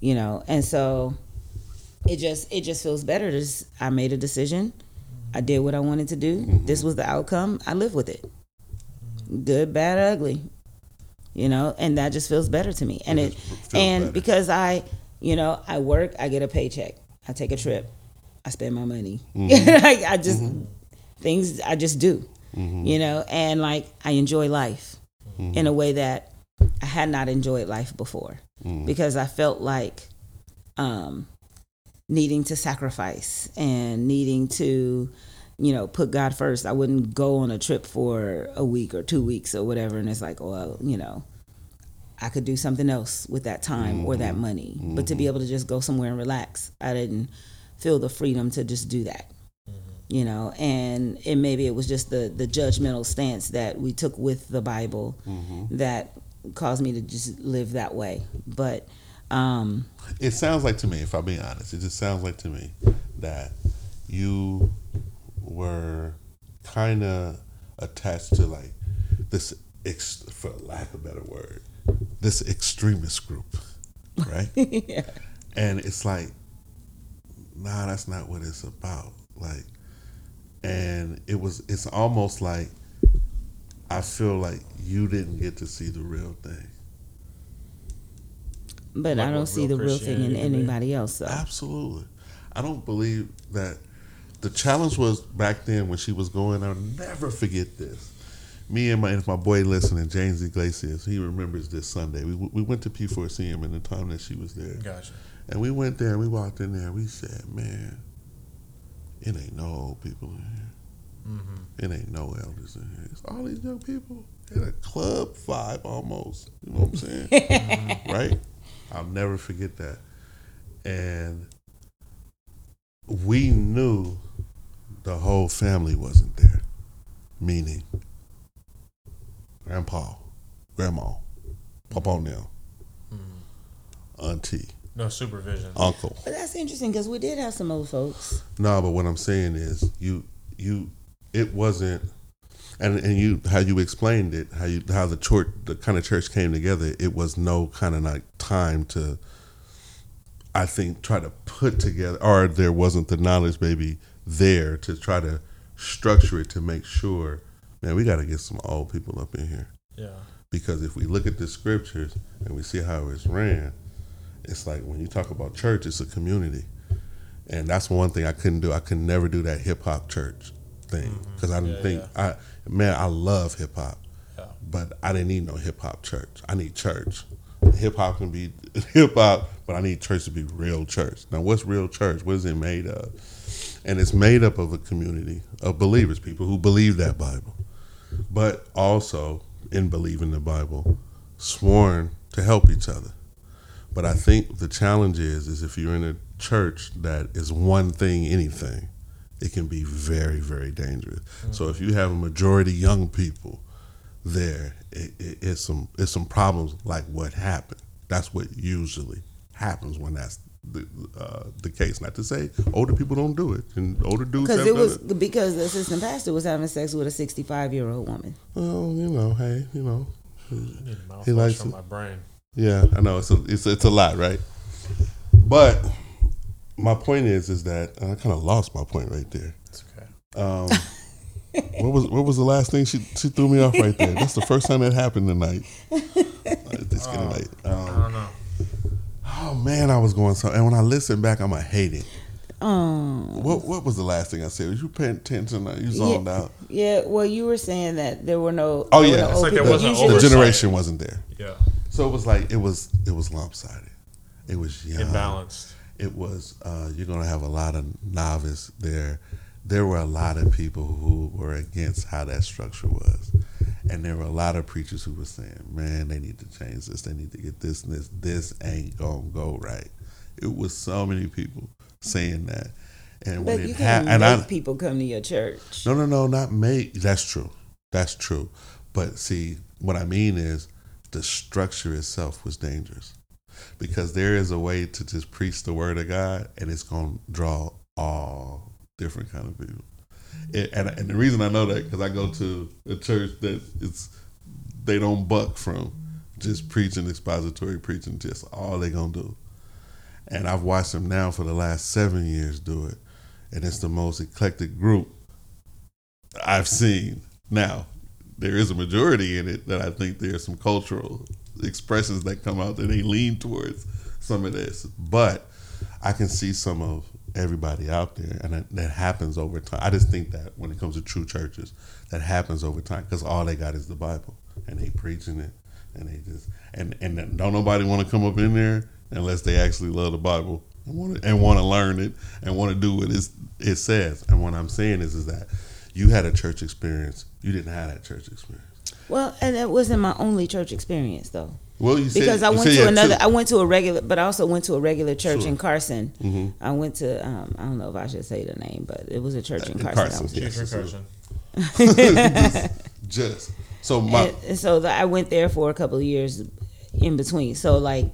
You know, and so it just it just feels better. Just I made a decision, I did what I wanted to do. Mm-hmm. This was the outcome. I live with it, good, bad, ugly. You know, and that just feels better to me. And It it, and better. because I, you know, I work, I get a paycheck, I take a trip, I spend my money. Mm-hmm. like I just things I just do, you know, and like I enjoy life Mm-hmm. in a way that I had not enjoyed life before Mm-hmm. because I felt like um, needing to sacrifice and needing to, you know, put God first. I wouldn't go on a trip for a week or two weeks or whatever, and it's like, well, you know. I could do something else with that time or that money. But to be able to just go somewhere and relax, I didn't feel the freedom to just do that. You know, and and maybe it was just the the judgmental stance that we took with the Bible that caused me to just live that way. But um It sounds like to me, if I'm being honest, it just sounds like to me that you were kind of attached to like this, ex, for lack of a better word, this extremist group, right? yeah. and it's like, nah, that's not what it's about. Like, and it was, it's almost like I feel like you didn't get to see the real thing. But Like I don't see real the real thing in Christianity can be. anybody else though. Absolutely. I don't believe that the challenge was back then when she was going. I'll never forget this. Me and my and if my boy listening, James Iglesias, he remembers this Sunday. We, we went to P4CM in the time that she was there. Gotcha. And we went there and we walked in there and we said, man, it ain't no old people in here. Mm-hmm. It ain't no elders in here. It's all these young people in a club vibe almost. You know what I'm saying? Mm-hmm. right? I'll never forget that. And we knew the whole family wasn't there. Meaning grandpa, grandma, papa now, mm-hmm. auntie, No supervision. uncle. But that's interesting because we did have some old folks. No, but what I'm saying is you you it wasn't and and you how you explained it, how you how the church the kind of church came together, it was no kind of like time to I think try to put together or there wasn't the knowledge maybe there to try to structure it to make sure, man, we got to get some old people up in here. Yeah. Because if we look at the scriptures and we see how it's ran, it's like when you talk about church, it's a community. And that's one thing I couldn't do. I could never do that hip hop church thing mm-hmm. because I didn't Yeah, think yeah. I man I love hip hop, Yeah. but I didn't need no hip hop church. I need church. Hip hop can be hip hop, but I need church to be real church. Now, what's real church? What is it made of? And it's made up of a community of believers, people who believe that Bible, but also in believing the Bible, sworn to help each other. But I think the challenge is, is if you're in a church that is one thing, anything, it can be very, very dangerous. So if you have a majority young people there, it, it, it's some it's some problems like what happened. That's what usually happens when that's the uh, the case. Not to say older people don't do it, and older dudes Because it was it. because the assistant pastor was having sex with a 65 year old woman. Well, you know, hey, you know, I need mouthwash He likes from it. my brain. Yeah, I know it's a it's it's a lot, right? But my point is is that I kind of lost my point right there. It's okay. Um, what was what was the last thing she she threw me off right there? That's the first time that happened tonight. It's getting late. I Um, don't know. oh man, I was going so. And when I listen back, I'm gonna hate it. Um, What what was the last thing I said? Was you paying attention? You zoned yeah, out. yeah, well, you were saying that there were no. Oh, yeah. no It's like there wasn't Usually- The generation wasn't there, Yeah. So it was like it was it was lopsided. It was young. Imbalanced. it was uh, you're going to have a lot of novice there. There were a lot of people who were against how that structure was, and there were a lot of preachers who were saying, "Man, they need to change this. They need to get this and this. This ain't gonna go right." It was so many people saying that, and when you it can't happened, and make I people come to your church. no, no, no, not make. That's true. That's true. But see, what I mean is the structure itself was dangerous because there is a way to just preach the word of God, and it's going to draw all different kind of people. It, and and the reason I know that because I go to a church that it's they don't buck from just preaching expository preaching, just all they gonna do. And I've watched them now for the last seven years do it, and it's the most eclectic group I've seen. Now, there is a majority in it that I think there's some cultural expressions that come out that they lean towards some of this, but I can see some of everybody out there, and that, that happens over time. I just think that when it comes to true churches, that happens over time because all they got is the Bible, and they preaching it, and they just and and don't nobody want to come up in there unless they actually love the Bible and want to and want to learn it and want to do what it says. And what I'm saying is is that you had a church experience, you didn't have that church experience. Well, and it wasn't my only church experience though. Well, you said because I you went said to another. two. I went to a regular, but I also went to a regular church Sure. in Carson. Mhm. I went to. Um, I don't know if I should say the name, but it was a church in In Carson. I Carson, was- yeah. Chief Yes, concussion. just so my and, and so the, I went there for a couple of years in between. So like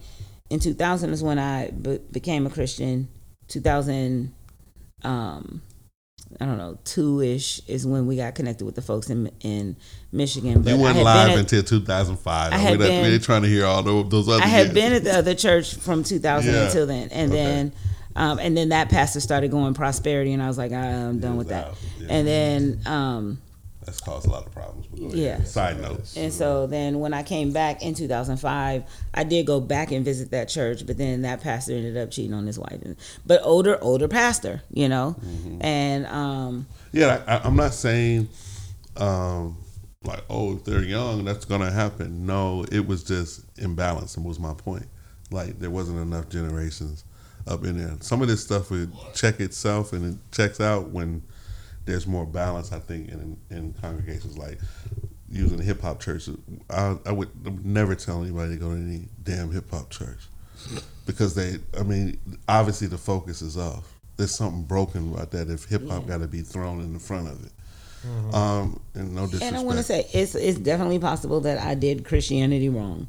in 2000 is when I be, became a Christian. 2000, um, I don't know, two ish is when we got connected with the folks in in Michigan. But you weren't live at- until 2005. I had been- trying to hear all those, other I had years. been at the other church from 2000 Yeah. until then, and Okay. then, um, and then that pastor started going prosperity, and I was like, I'm done with that. yeah. And then, um, That's caused a lot of problems. but go ahead. Yeah. Side notes. and so then when I came back in 2005, I did go back and visit that church, but then that pastor ended up cheating on his wife, but older, older pastor, you know, Mm-hmm. and um, Yeah, I, I'm not saying um, like, oh, if they're young, that's gonna happen. No, it was just imbalance, and was my point. Like there wasn't enough generations up in there. Some of this stuff would check itself, and it checks out when there's more balance. I think in in congregations like using hip hop churches. I, I would never tell anybody to go to any damn hip hop church because they. I mean, obviously the focus is off. There's something broken about that if hip hop got to be thrown in the front of it. Um, and no disrespect. and I want to say it's it's definitely possible that I did Christianity wrong,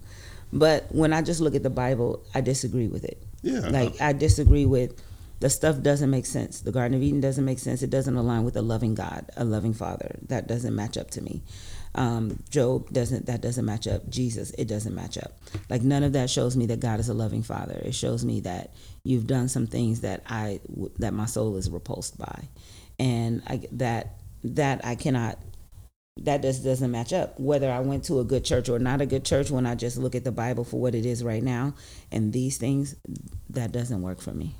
but when I just look at the Bible, I disagree with it. Yeah. like I disagree with the stuff doesn't make sense. The Garden of Eden doesn't make sense. It doesn't align with a loving God, a loving Father. That doesn't match up to me. Um, Job doesn't. That doesn't match up. Jesus, it doesn't match up. Like none of that shows me that God is a loving Father. It shows me that you've done some things that I that my soul is repulsed by, and I, that that I cannot that just doesn't match up. Whether I went to a good church or not a good church, when I just look at the Bible for what it is right now and these things, that doesn't work for me.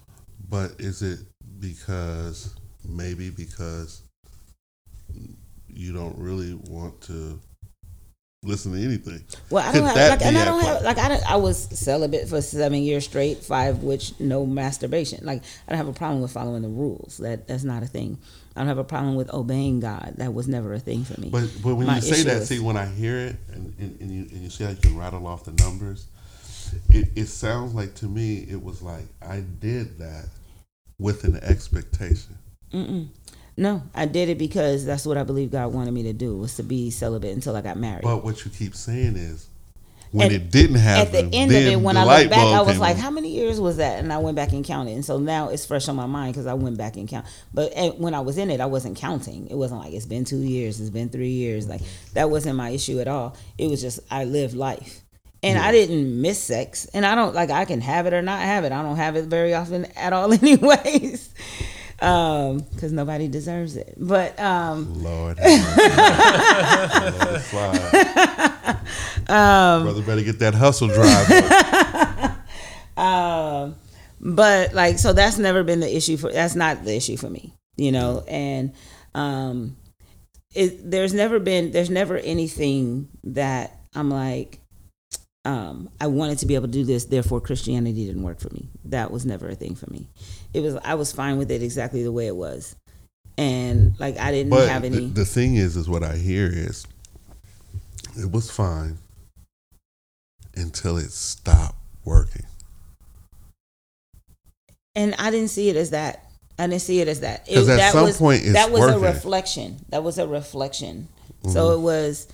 But is it because maybe because you don't really want to listen to anything? Well, I don't have like, and I don't have like I, I was celibate for seven years straight, five which no masturbation. Like I don't have a problem with following the rules. That that's not a thing. I don't have a problem with obeying God. That was never a thing for me. But but when My you say that, is- see, when I hear it and, and, and you and you see how you can rattle off the numbers, it, it sounds like to me it was like I did that with an expectation. Mm-mm. No, I did it because that's what I believe God wanted me to do was to be celibate until I got married. But what you keep saying is when And it didn't happen. At the end of it, when I look back, I was like. "How many years was that?" And I went back and counted, and so now it's fresh on my mind because I went back and count. But when I was in it, I wasn't counting. It wasn't like it's been two years, it's been three years. Like that wasn't my issue at all. It was just I lived life, and I didn't miss sex, and I don't like I can have it or not have it. I don't have it very often at all, anyways, because nobody deserves it. But um, Lord, have mercy. Let it slide. Um, brother, better get that hustle drive. um, but like so that's never been the issue for that's not the issue for me you know and um it there's never been there's never anything that i'm like um i wanted to be able to do this therefore christianity didn't work for me that was never a thing for me it was i was fine with it exactly the way it was and like i didn't But have any the thing is, is what I hear is it was fine until it stopped working. and I didn't see it as that. I didn't see it as that. It, 'Cause at that some was, point that was working. a reflection. That was a reflection. Mm-hmm. So it was,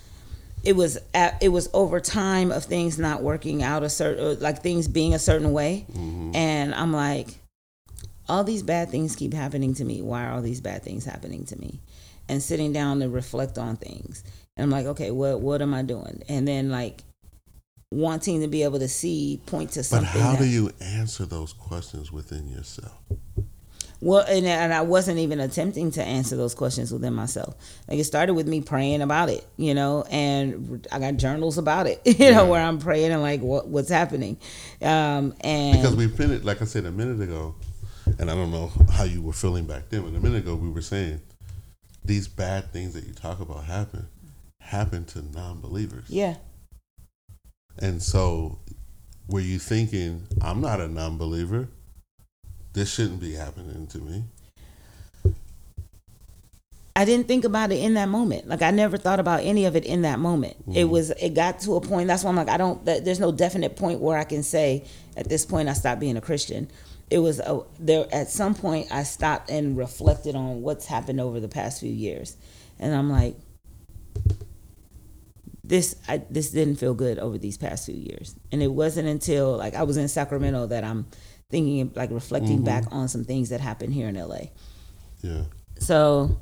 it was at, it was over time of things not working out a certain like things being a certain way, Mm-hmm. and I'm like, all these bad things keep happening to me. Why are all these bad things happening to me? And sitting down to reflect on things, and I'm like, okay, what what am I doing? And then like wanting to be able to see point to something. But how that- do you answer those questions within yourself? Well, and, and I wasn't even attempting to answer those questions within myself. Like it started with me praying about it, you know, and I got journals about it, you know, where I'm praying and like what what's happening, um, and Because we finished, like I said a minute ago, and I don't know how you were feeling back then, but a minute ago we were saying these bad things that you talk about happen happen to non-believers. yeah, And so, were you thinking, I'm not a non believer? This shouldn't be happening to me. I didn't think about it in that moment. Like I never thought about any of it in that moment. It mm. was it got to a point. That's why I'm like I don't. th- There's no definite point where I can say at this point I stopped being a Christian. It was a, there at some point I stopped and reflected on what's happened over the past few years, and I'm like, this I, this didn't feel good over these past few years. And it wasn't until like I was in Sacramento that I'm thinking like reflecting mm-hmm. back on some things that happened here in LA. Yeah. So,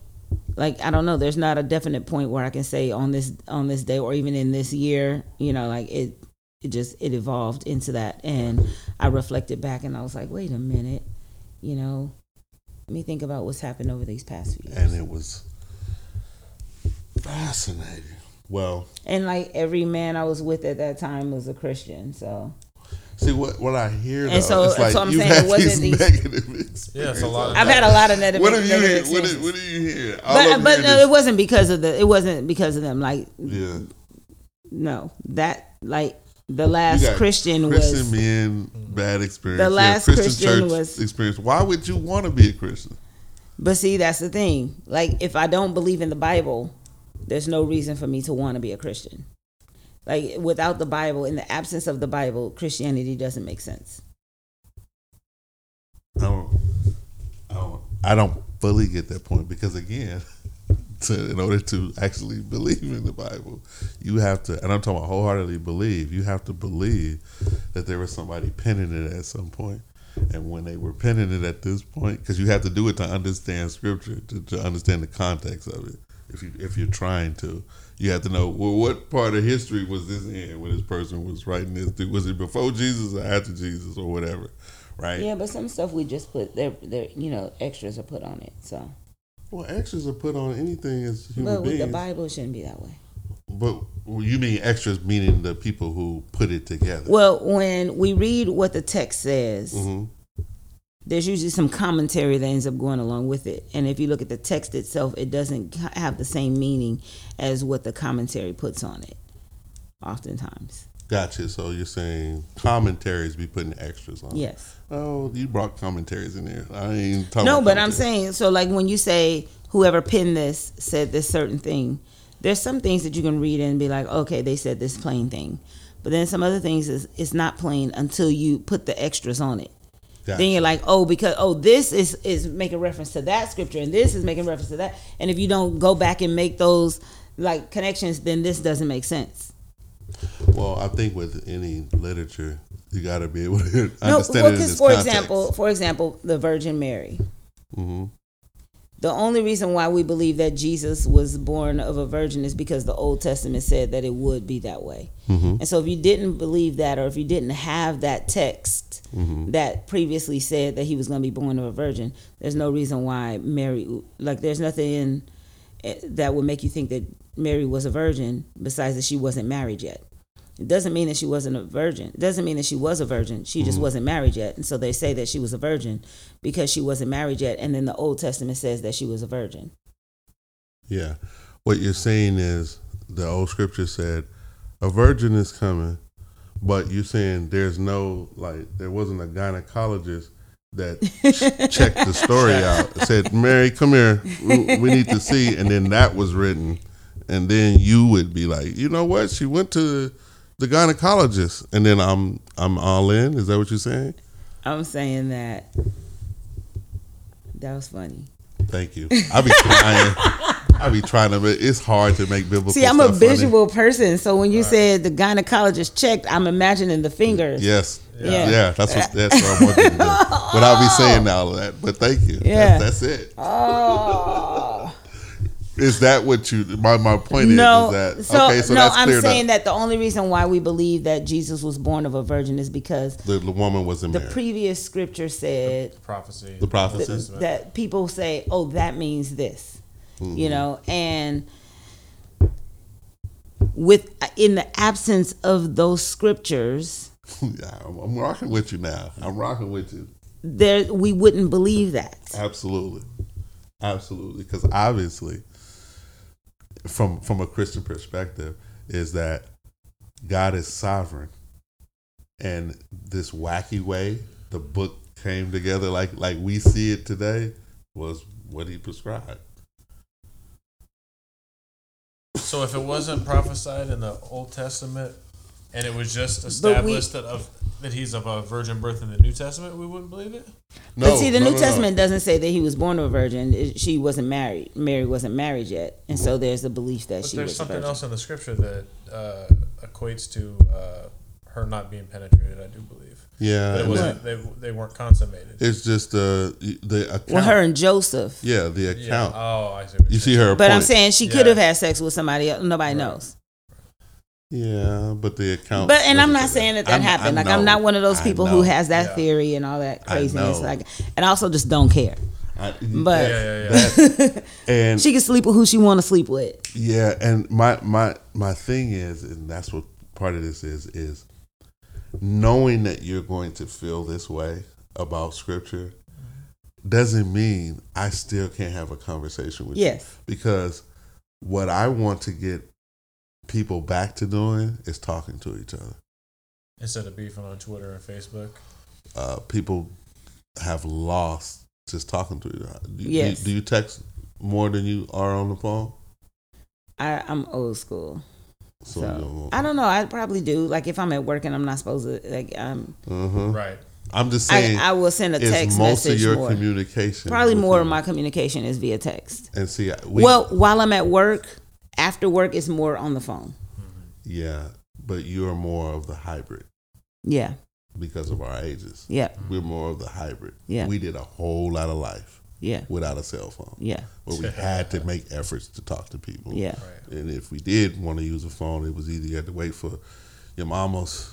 like I don't know. There's not a definite point where I can say on this on this day or even in this year. You know, like it it just it evolved into that, and I reflected back and I was like, wait a minute, you know, let me think about what's happened over these past few years. And it was fascinating. Well, And like every man I was with at that time was a Christian, so see what what I hear. And though, so- it's like so I'm you've saying it wasn't these these- negative experiences. Yeah, it's a lot of I've had a lot of negative. What have you hear? What, experiences. do- what do you hear? All but but no, it wasn't because of the. It wasn't because of them. Like Yeah. no, that like the You last got Christian Christian was. men, bad experience. The You have last Christian church was- experience. Why would you want to be a Christian? But see, that's the thing. Like, if I don't believe in the Bible, there's no reason for me to want to be a Christian. Like, without the Bible, in the absence of the Bible, Christianity doesn't make sense. I don't, I don't, fully get that point because again, to, in order to actually believe in the Bible, you have to, and I'm talking about wholeheartedly believe. You have to believe that there was somebody penning it at some point, and when they were penning it at this point, because you have to do it to understand Scripture, to, to understand the context of it. If you if you're trying to, you have to know well what part of history was this in when this person was writing this. Was it before Jesus or after Jesus or whatever, right? Yeah, but some stuff we just put there, there, you know, extras are put on it. So Well, extras are put on anything as human But with beings. the Bible, shouldn't be that way. But you mean extras meaning the people who put it together? Well, when we read what the text says, Mhm. there's usually some commentary that ends up going along with it. And if you look at the text itself, it doesn't have the same meaning as what the commentary puts on it. Oftentimes, Gotcha. So you're saying commentaries be putting extras on? yes. Oh, you brought commentaries in there. I ain't talking. No, but I'm saying so. Like when you say whoever penned this said this certain thing, there's some things that you can read and be like, okay, they said this plain thing. But then some other things is it's not plain until you put the extras on it. Gotcha. Then you're like, oh, because oh, this is is making reference to that scripture, and this is making reference to that. And if you don't go back and make those like connections, then this doesn't make sense. Well, I think with any literature, you got to be able to No, understand well, it in 'cause its for context. example, for example, the Virgin Mary. hmm The only reason why we believe that Jesus was born of a virgin is because the Old Testament said that it would be that way. Mm-hmm. And so if you didn't believe that, or if you didn't have that text Mm-hmm. that previously said that he was going to be born of a virgin, there's no reason why Mary, like, there's nothing in that would make you think that Mary was a virgin besides that she wasn't married yet. It doesn't mean that she wasn't a virgin. It doesn't mean that she was a virgin. She just mm-hmm. wasn't married yet. And so they say that she was a virgin because she wasn't married yet. And then the Old Testament says that she was a virgin. Yeah. What you're saying is the old scripture said a virgin is coming, but you're saying there's no like there wasn't a gynecologist that ch- checked the story out. Said, "Mary, come here. We, we need to see." And then that was written, and then you would be like, "You know what? She went to the gynecologist." And then I'm I'm all in. Is that what you're saying? I'm saying that. That was funny. Thank you. I be trying. I be trying to. But it's hard to make biblical. See, I'm a stuff funny. visual person. So when you said the gynecologist checked, I'm imagining the fingers. Yes. Yeah. Yeah. that's what that's what I want you to do. Without me saying all of that. But thank you. Yeah. That's, that's it. Oh. Is that what you my, my point no. is, is that so, okay, so no, that's I'm saying that that the only reason why we believe that Jesus was born of a virgin is because the, the woman wasn't the married. previous scripture said prophecy. The prophecy. that, that people say, "Oh, that means this," Mm-hmm. you know, and with in the absence of those scriptures, yeah, I'm, I'm rocking with you now. I'm rocking with you. there we wouldn't believe that. Absolutely. Absolutely. Because obviously from from a Christian perspective is that God is sovereign. And this wacky way the book came together like like we see it today was what he prescribed. So if it wasn't prophesied in the Old Testament, and it was just we- established that of that he's of a virgin birth in the New Testament, we wouldn't believe it. No, but see, the no, New no, no. Testament doesn't say that he was born of a virgin. It- She wasn't married. Mary wasn't married yet, and so there's a belief that But she there's was something virgin. else in the scripture that uh, equates to uh, her not being penetrated. I do believe, Yeah. but it wasn't. They, they weren't consummated. It's just the the account. Well, her and Joseph. yeah, the yeah. account. Oh, I see. What You you're see saying. her But I'm saying she could have had sex with somebody else. Nobody Right. knows. Yeah, but the account. But and I'm not saying that that I'm- happened. Like I'm not one of those people who has that Yeah. theory and all that craziness. Like, and I also just don't care. I- But- Yeah, yeah, yeah. that- and She can sleep with who she want to sleep with. Yeah, and my my my thing is, and that's what part of this is, is knowing that you're going to feel this way about scripture doesn't mean I still can't have a conversation with you. Yes. Because what I want to get people back to doing is talking to each other. Instead of beefing on Twitter and Facebook. Uh, people have lost just talking to each other. Do, do- Yes. do you text more than you are on the phone? I, I'm old school. So, So don't- I don't know. I probably do. Like if I'm at work and I'm not supposed to, like um, Mhm. Right. I'm just saying. I will send a is text most message of your more. communication Probably with more of my communication is via text. and see we, well, while I'm at work, after work, it's more on the phone. yeah but you're more of the hybrid Yeah. because of our ages Yeah. we're more of the hybrid Yeah. we did a whole lot of life Yeah. without a cell phone Yeah. where we had to make efforts to talk to people Yeah. Right. and if we did want to use a phone it was either you had to wait for your mama's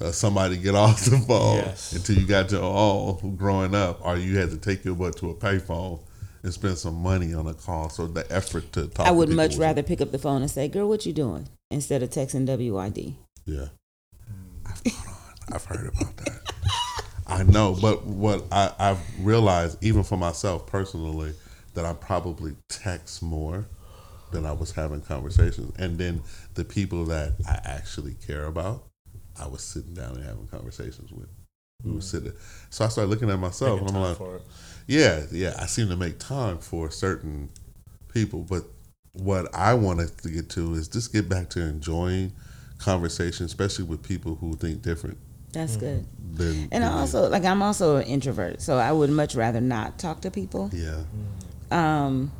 uh, somebody to get off the phone Yes. until you got your all growing up or you had to take your butt to a payphone and spend some money on a call. So the effort to talk. I would people much was- rather pick up the phone and say, "Girl, what you doing?" instead of texting WID. Yeah. I've, hold on. I've heard about that. I know, but what I, I've realized, even for myself personally, that I probably text more than I was having conversations. And then the people that I actually care about, I was sitting down and having conversations with. We were mm. sitting. So I started looking at myself Taking and I'm like, for it. Yeah, yeah, I seem to make time for certain people, but what I wanted to get to is just get back to enjoying conversation, especially with people who think different That's good. than. And I than me. also like I'm also an introvert, so I would much rather not talk to people. yeah, Um,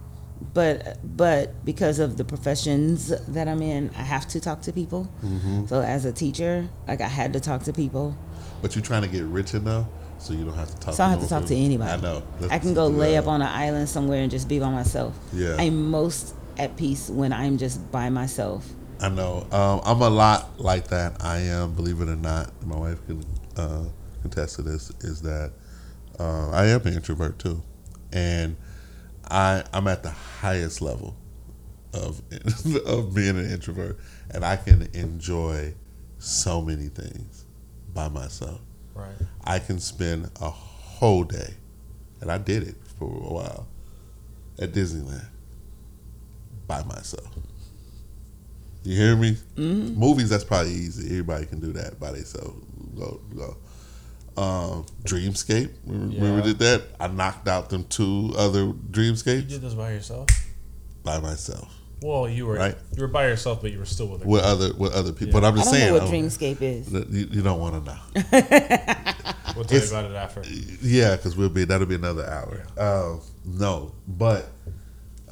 but but because of the professions that I'm in, I have to talk to people. Mm-hmm. So as a teacher, like I had to talk to people. but you're trying to get rich enough, so you don't have to talk. So I don't to have to talk to anybody. I know. I can go lay Yeah. up on an island somewhere and just be by myself. Yeah. I'm most at peace when I'm just by myself. I know. Um, I'm a lot like that. I am, believe it or not. My wife can uh, contest to this. Is that uh, I am an introvert too, and I I'm at the highest level of of being an introvert, and I can enjoy so many things by myself. Right. I can spend a whole day, and I did it for a while at Disneyland by myself. You hear me? Mm-hmm. Movies, that's probably easy. Everybody can do that by themselves. Go, go. Um, Dreamscape, remember, remember Yeah. did that? I knocked out them two other Dreamscapes. You did this by yourself? by myself Well, you were Right. you were by yourself, but you were still with a with other with other people. But I'm I just don't saying, know what Dreamscape is. you, you don't want to know. We'll tell you about it after. Yeah, because we'll be that'll be another hour. Um, no, but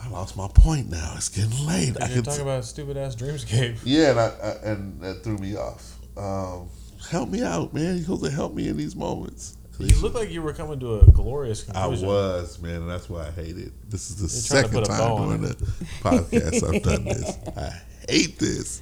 I lost my point now. It's getting late. I You're can talking about stupid ass dreamscape. yeah, and, I, I, and that threw me off. Um, help me out, man. You're supposed to help me in these moments. You look like you were coming to a glorious conclusion. I was, man, and that's why I hate it. This is the You're second time doing on during the podcast I've done this. I hate this.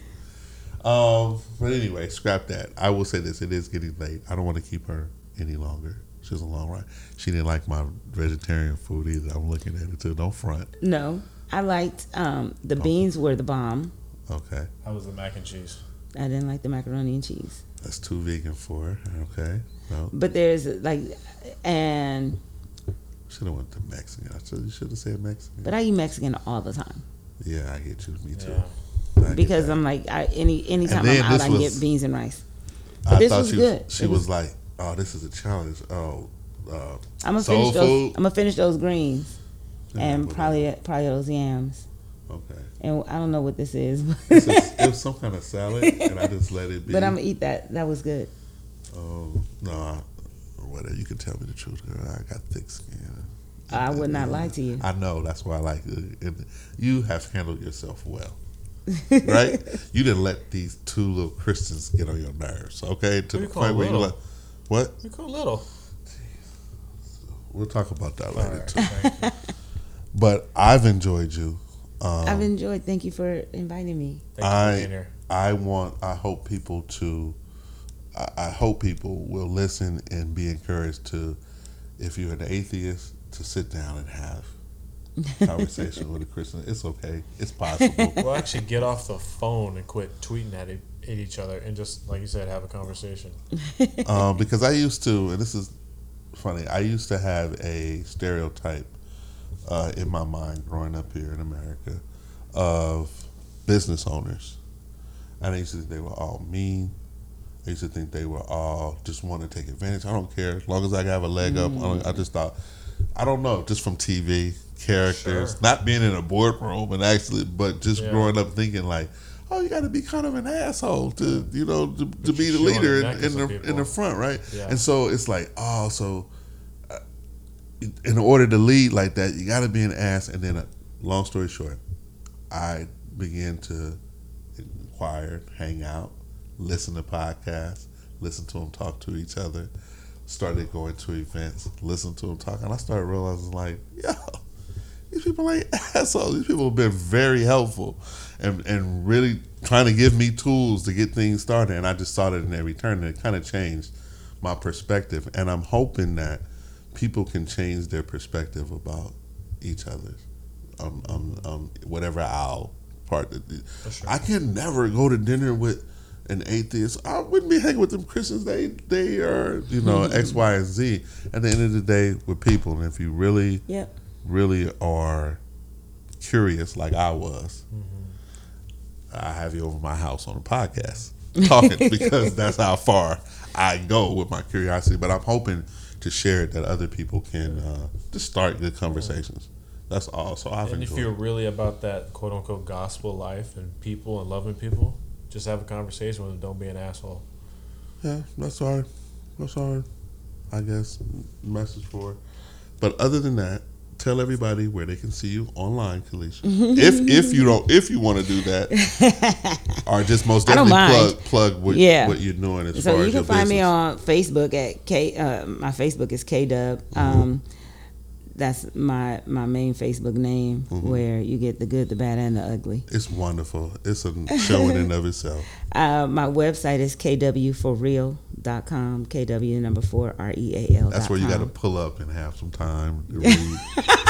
Um, but anyway, scrap that. I will say this: it is getting late. I don't want to keep her any longer. She was a long ride. She didn't like my vegetarian food either. I'm looking at it too. Don't front. No, I liked um, the beans were the bomb. Okay, How was the mac and cheese? I didn't like the macaroni and cheese. that's too vegan for her. Okay, no, But there's like, and should have went to Mexican. I should, you should have said Mexican. but I eat Mexican all the time yeah, I get you. Me too. Yeah. Because. I'm like I, any anytime And I'm out, this I get beans and rice. I this thought was she good. she was, was- like, "Oh, this is a challenge." Oh, uh, I'm gonna soul finish those. food. I'm gonna finish those greens Yeah, and but- probably probably those yams. Okay, And I don't know what this is, It's but, a- it was some kind of salad, and I just let it be. but I'm gonna eat that. That was good. Oh no, I, or whatever. You can tell me the truth, girl. I got thick skin. I would not lie to you. I know. That's why I like it. And you have handled yourself well, right? you didn't let these two little Christians get on your nerves, okay? To the point where you little? like, what? You call little. We'll talk about that All later right. too. Thank you. But I've enjoyed you. Um, I've enjoyed. Thank you for inviting me. Thank you I- for being here. I want. I hope people to. I, I hope people will listen and be encouraged to, if you're an atheist, to sit down and have conversation with a Christian. It's okay. It's possible. We'll actually get off the phone and quit tweeting at, it, at each other and just, like you said, have a conversation. um, because I used to, and this is funny. I used to have a stereotype uh, in my mind growing up here in America of business owners, and I used to think they were all mean. I used to think they were all just want to take advantage. I don't care as long as I have a leg up. I, don't, I just thought, I don't know, just from TV characters, Sure. not being in a boardroom and actually, but just Yeah. growing up thinking like, oh, you got to be kind of an asshole to you know to, to be the leader in, in the some in the front, right? Yeah. And so it's like, oh, so uh, in order to lead like that, you got to be an ass. And then, uh, long story short, I began to inquire, hang out, listen to podcasts, listen to them talk to each other. Started going to events, listen to them talk, and I started realizing like, yo, these people ain't assholes. These people have been very helpful, and and really trying to give me tools to get things started. And I just saw that in every turn, and it kind of changed my perspective. And I'm hoping that people can change their perspective about each other. Um, um, um, whatever aisle part. That, sure. I can never go to dinner with an atheist. I wouldn't be hanging with them Christians. They they are you know X, Y, and Z. At the end of the day, with people, and if you really Yep. really are curious like I was, I have you over my house on a podcast talking because that's how far I go with my curiosity. But I'm hoping to share it that other people can uh, just start good conversations. That's all. So I've And if you're really about that quote unquote gospel life and people and loving people, just have a conversation with them. Don't be an asshole. Yeah, that's our that's our I guess message for. But other than that, tell everybody where they can see you online, Kalisha. if if you don't if you want to do that, or just most definitely plug plug what, Yeah. what you're doing as So far you as can your find me on Facebook at K. Uh, my Facebook is K Dub. Mm-hmm. That's my my main Facebook name, Mm-hmm. where you get the good, the bad, and the ugly. It's wonderful. It's a show in and of itself. Uh, my website is kwforreal.com. KW number four R E A L. That's where you got to pull up and have some time to read.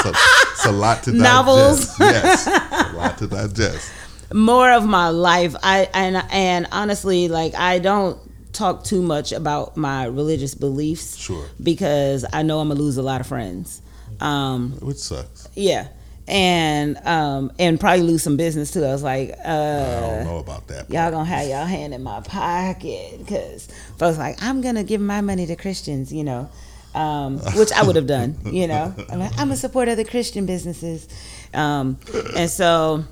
so, it's a lot to digest. Novels. Yes, a lot to digest. more of my life. I and and honestly, like I don't talk too much about my religious beliefs Sure, because I know I'm gonna lose a lot of friends. Um, which sucks. yeah, and um, and probably lose some business too. I was like, I uh, don't know about that. y'all gonna have y'all hand in my pocket because folks like I'm gonna give my money to Christians, you know, um, which I would have done, you know. I'm, like, I'm a supporter of the Christian businesses, um, and so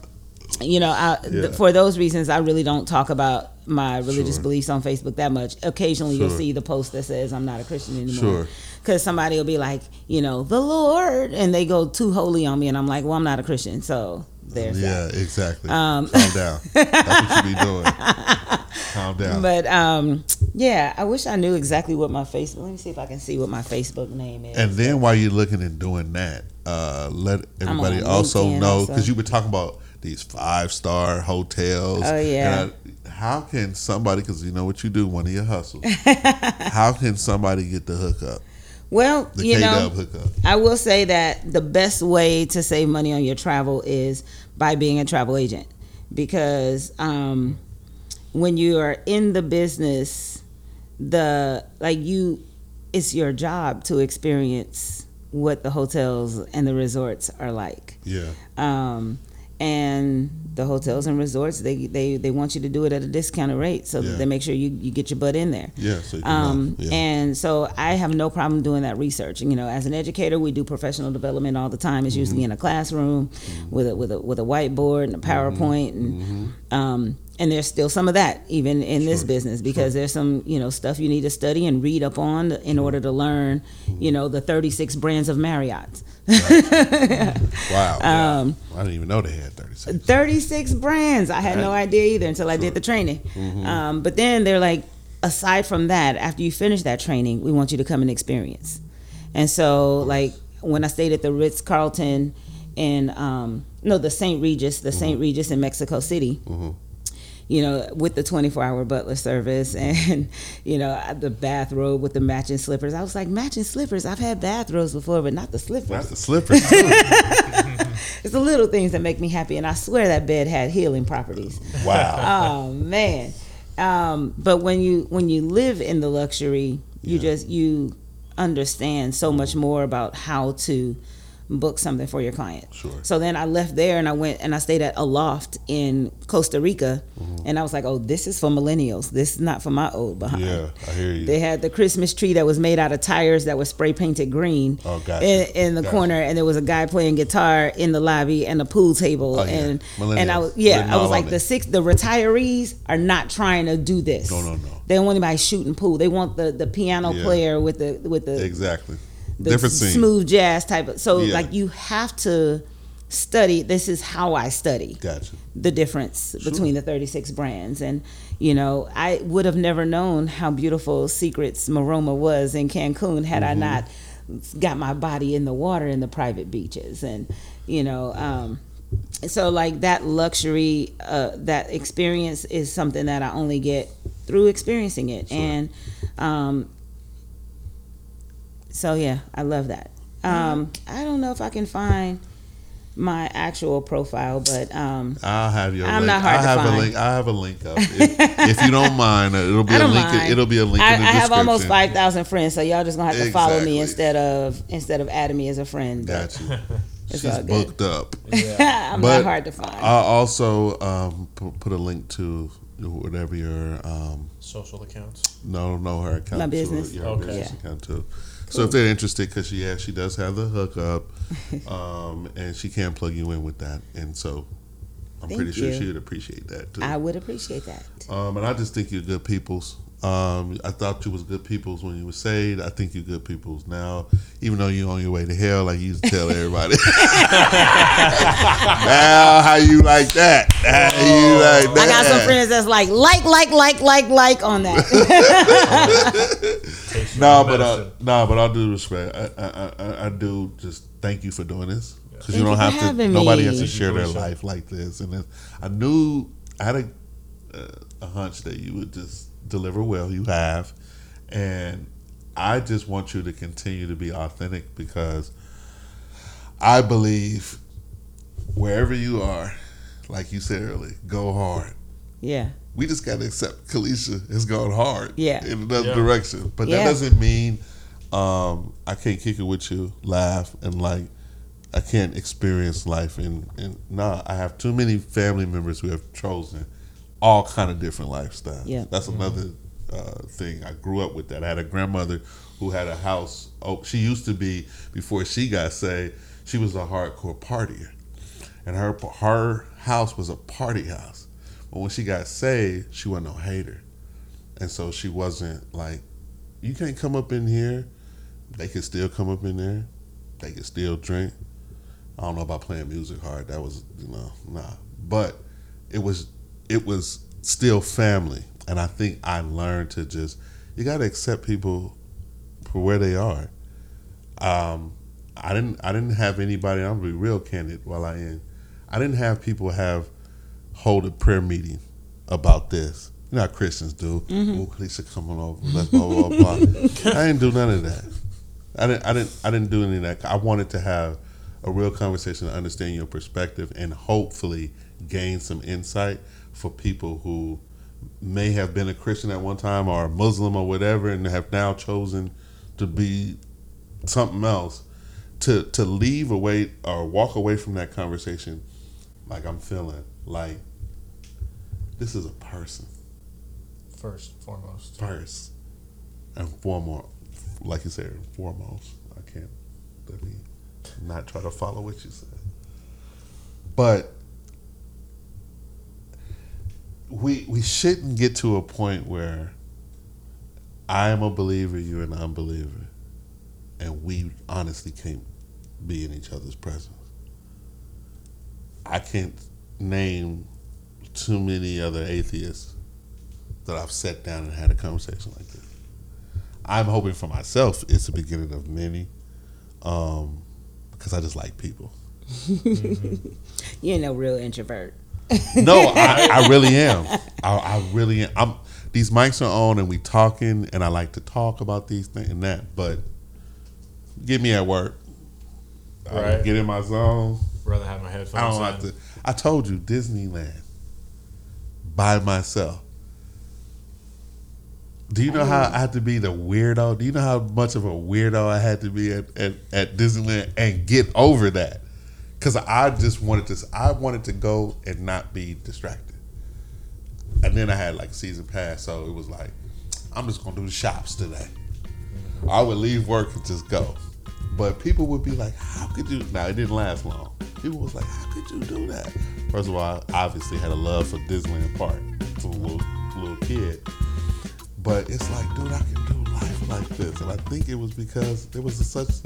you know, I, Yeah. th- for those reasons, I really don't talk about my religious Sure. beliefs on Facebook that much. Occasionally, you'll see the post that says I'm not a Christian anymore. Sure. Because somebody will be like, you know, the Lord, and they go too holy on me, and I'm like, well, I'm not a Christian, so there's Yeah, that. exactly. Um, Calm down. That's what you be doing. Calm down. But um, yeah, I wish I knew exactly what my Facebook. Let me see if I can see what my Facebook name is. and then while you're looking and doing that, uh, let everybody also know because you were talking about these five star hotels. Oh, yeah. I- how can somebody? Because you know what you do, one of your hustles. how can somebody get the hookup, well, the you K know, hookup? I will say that the best way to save money on your travel is by being a travel agent because um, when you are in the business, the like you, it's your job to experience what the hotels and the resorts are like. Yeah, Um, and the hotels and resorts they, they they want you to do it at a discounted rate so Yeah. that they make sure you, you get your butt in there yeah. So um, yeah. and so I have no problem doing that research. You know, as an educator, we do professional development all the time. It's Mm-hmm. usually in a classroom with a with a with a whiteboard and a Mm-hmm. PowerPoint, and um, and there's still some of that even in this business because there's some you know stuff you need to study and read up on in order to learn, Mm-hmm. you know, the 36 brands of Marriott. wow. um, I didn't even know they had thirty six. 36 brands. I had no idea either until I did the training. Mm-hmm. Um, but then they're like, aside from that, after you finish that training, we want you to come and experience. And so, like, when I stayed at the Ritz Carlton in, um, no, the St. Regis, the St. Mm-hmm. Regis in Mexico City. You know, with the 24 hour butler service and, you know, the bathrobe with the matching slippers. I was like, matching slippers? I've had bathrobes before, but not the slippers. That's the slippers. It's the little things that make me happy, and I swear that bed had healing properties. wow. Oh man! Um, but when you when you live in the luxury, you Yeah. just you understand so much more about how to book something for your client. Sure. So then I left there and I went and I stayed at a loft in Costa Rica, Mm-hmm. and I was like, oh, this is for millennials. This is not for my old behind. Yeah, I hear you. They had the Christmas tree that was made out of tires that was spray painted green Oh, gotcha. in, in the Gotcha. corner, and there was a guy playing guitar in the lobby and a pool table, Oh, yeah. and and I was yeah, I was like the six the retirees are not trying to do this. No, no, no. They don't want anybody shooting pool. They want the the piano Yeah. player with the with the exactly. The Different scene. smooth jazz type of. So Yeah. like you have to study. This is how I study Gotcha. the difference between the 36 brands and you know i would have never known how beautiful secrets maroma was in cancun had i not got my body in the water in the private beaches and you know um so like that luxury uh that experience is something that i only get through experiencing it and um so yeah i love that um i don't know if i can find my actual profile, but um, I'll have your. I'm link. not hard I'll to have find. a link. I'll have a link up if, if you don't mind. uh, It'll be I a don't link. mind. It'll be a link. I, in the I have almost five thousand friends, so y'all just gonna have to follow me instead of instead of adding me as a friend. But Got you. It's She's booked up. I'm But not hard to find. I'll also um, put a link to whatever your um, Social accounts. no no her account My business? your Okay. business Yeah. account too. So if they're interested, because she yeah she does have the hookup, um, and she can plug you in with that, and so I'm Thank pretty sure she would appreciate that too. I would appreciate that. Um, and I just think you're good peoples. Um, I thought you was good peoples when you were saved. I think you're good peoples now, even though you're on your way to hell, like you used to tell everybody. now, how you like that? How you like that? I got some friends that's like like like like like like on that. Takes No, but uh, medicine. no, but all due respect, I, I, I, I do just thank you for doing this because you don't have to. having Nobody has to share their life like this, and then I knew I had a uh, a hunch that you would just deliver well. You have, and I just want you to continue to be authentic because I believe wherever you are, like you said earlier, go hard. yeah, We just got to accept Kalisha has gone hard Yeah. in another Yeah. direction. But that doesn't mean um, I can't kick it with you, laugh, and like I can't experience life. And, and nah, I have too many family members who have chosen all kind of different lifestyles. Yeah. That's another uh, thing. I grew up with that. I had a grandmother who had a house. Oh, she used to be before she got saved. She was a hardcore partier, and her her house was a party house. But when she got saved, she wasn't no hater, and so she wasn't like, you can't come up in here. They could still come up in there. They could still drink. I don't know about playing music hard. That was you know nah, but it was it was still family, and I think I learned to just you got to accept people for where they are. Um, I didn't I didn't have anybody. I'm gonna be real candid while I am. I didn't have people have hold a prayer meeting about this. You know how Christians do. Mm-hmm. Oh, Lisa coming over. Let's blah blah blah. blah. I didn't do none of that. I didn't I didn't I didn't do any of that. I wanted to have a real conversation to understand your perspective and hopefully gain some insight for people who may have been a Christian at one time or a Muslim or whatever and have now chosen to be something else to to leave away or walk away from that conversation like I'm feeling like this is a person. First, foremost. first and foremost like you said foremost. I can't let me not try to follow what you said. But we we shouldn't get to a point where I am a believer, you're an unbeliever, and we honestly can't be in each other's presence. I can't name too many other atheists that I've sat down and had a conversation like this. I'm hoping for myself it's the beginning of many, um, because I just like people. you're no real introvert. No, I, I really am. I, I really am. I'm, these mics are on and we talking, and I like to talk about these things and that. But get me at work. I Right. get in my zone. Rather have my headphones. I don't on. have to. I told you Disneyland by myself. Do you know how I had to be the weirdo? Do you know how much of a weirdo I had to be at, at, at Disneyland and get over that? Because I just wanted to. I wanted to go and not be distracted. And then I had like season pass, so it was like, I'm just gonna do the shops today. I would leave work and just go. But people would be like, "How could you?" Now it didn't last long. People was like, "How could you do that?" First of all, I obviously had a love for Disneyland Park from a little, little kid. But it's like, dude, I can do life like this, and I think it was because there was such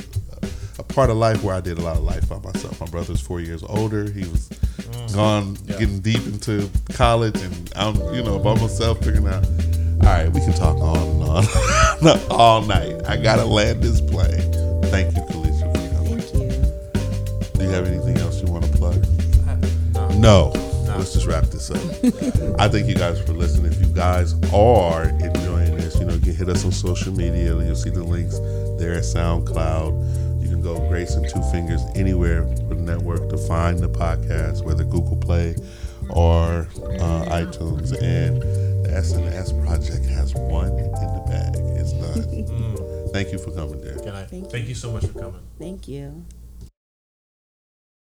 a, a part of life where I did a lot of life by myself. My brother's four years older. He was mm. gone, Yeah. getting deep into college, and I'm, you know, by myself figuring out. All right, we can talk on and on all night. I gotta land this plane. Thank you, Kalisha, for coming. Thank you. Do you have anything else you want to plug? Uh, no. No. Let's just wrap this up. I thank you guys for listening. If you guys are enjoying this, you know, you can hit us on social media. You'll see the links there at SoundCloud. You can go Grace and Two Fingers anywhere with the network to find the podcast, whether Google Play or uh, iTunes. And the SNS Project has one in the bag. It's done. Thank you for coming, there. Can I Thank thank you so much for coming. Thank you.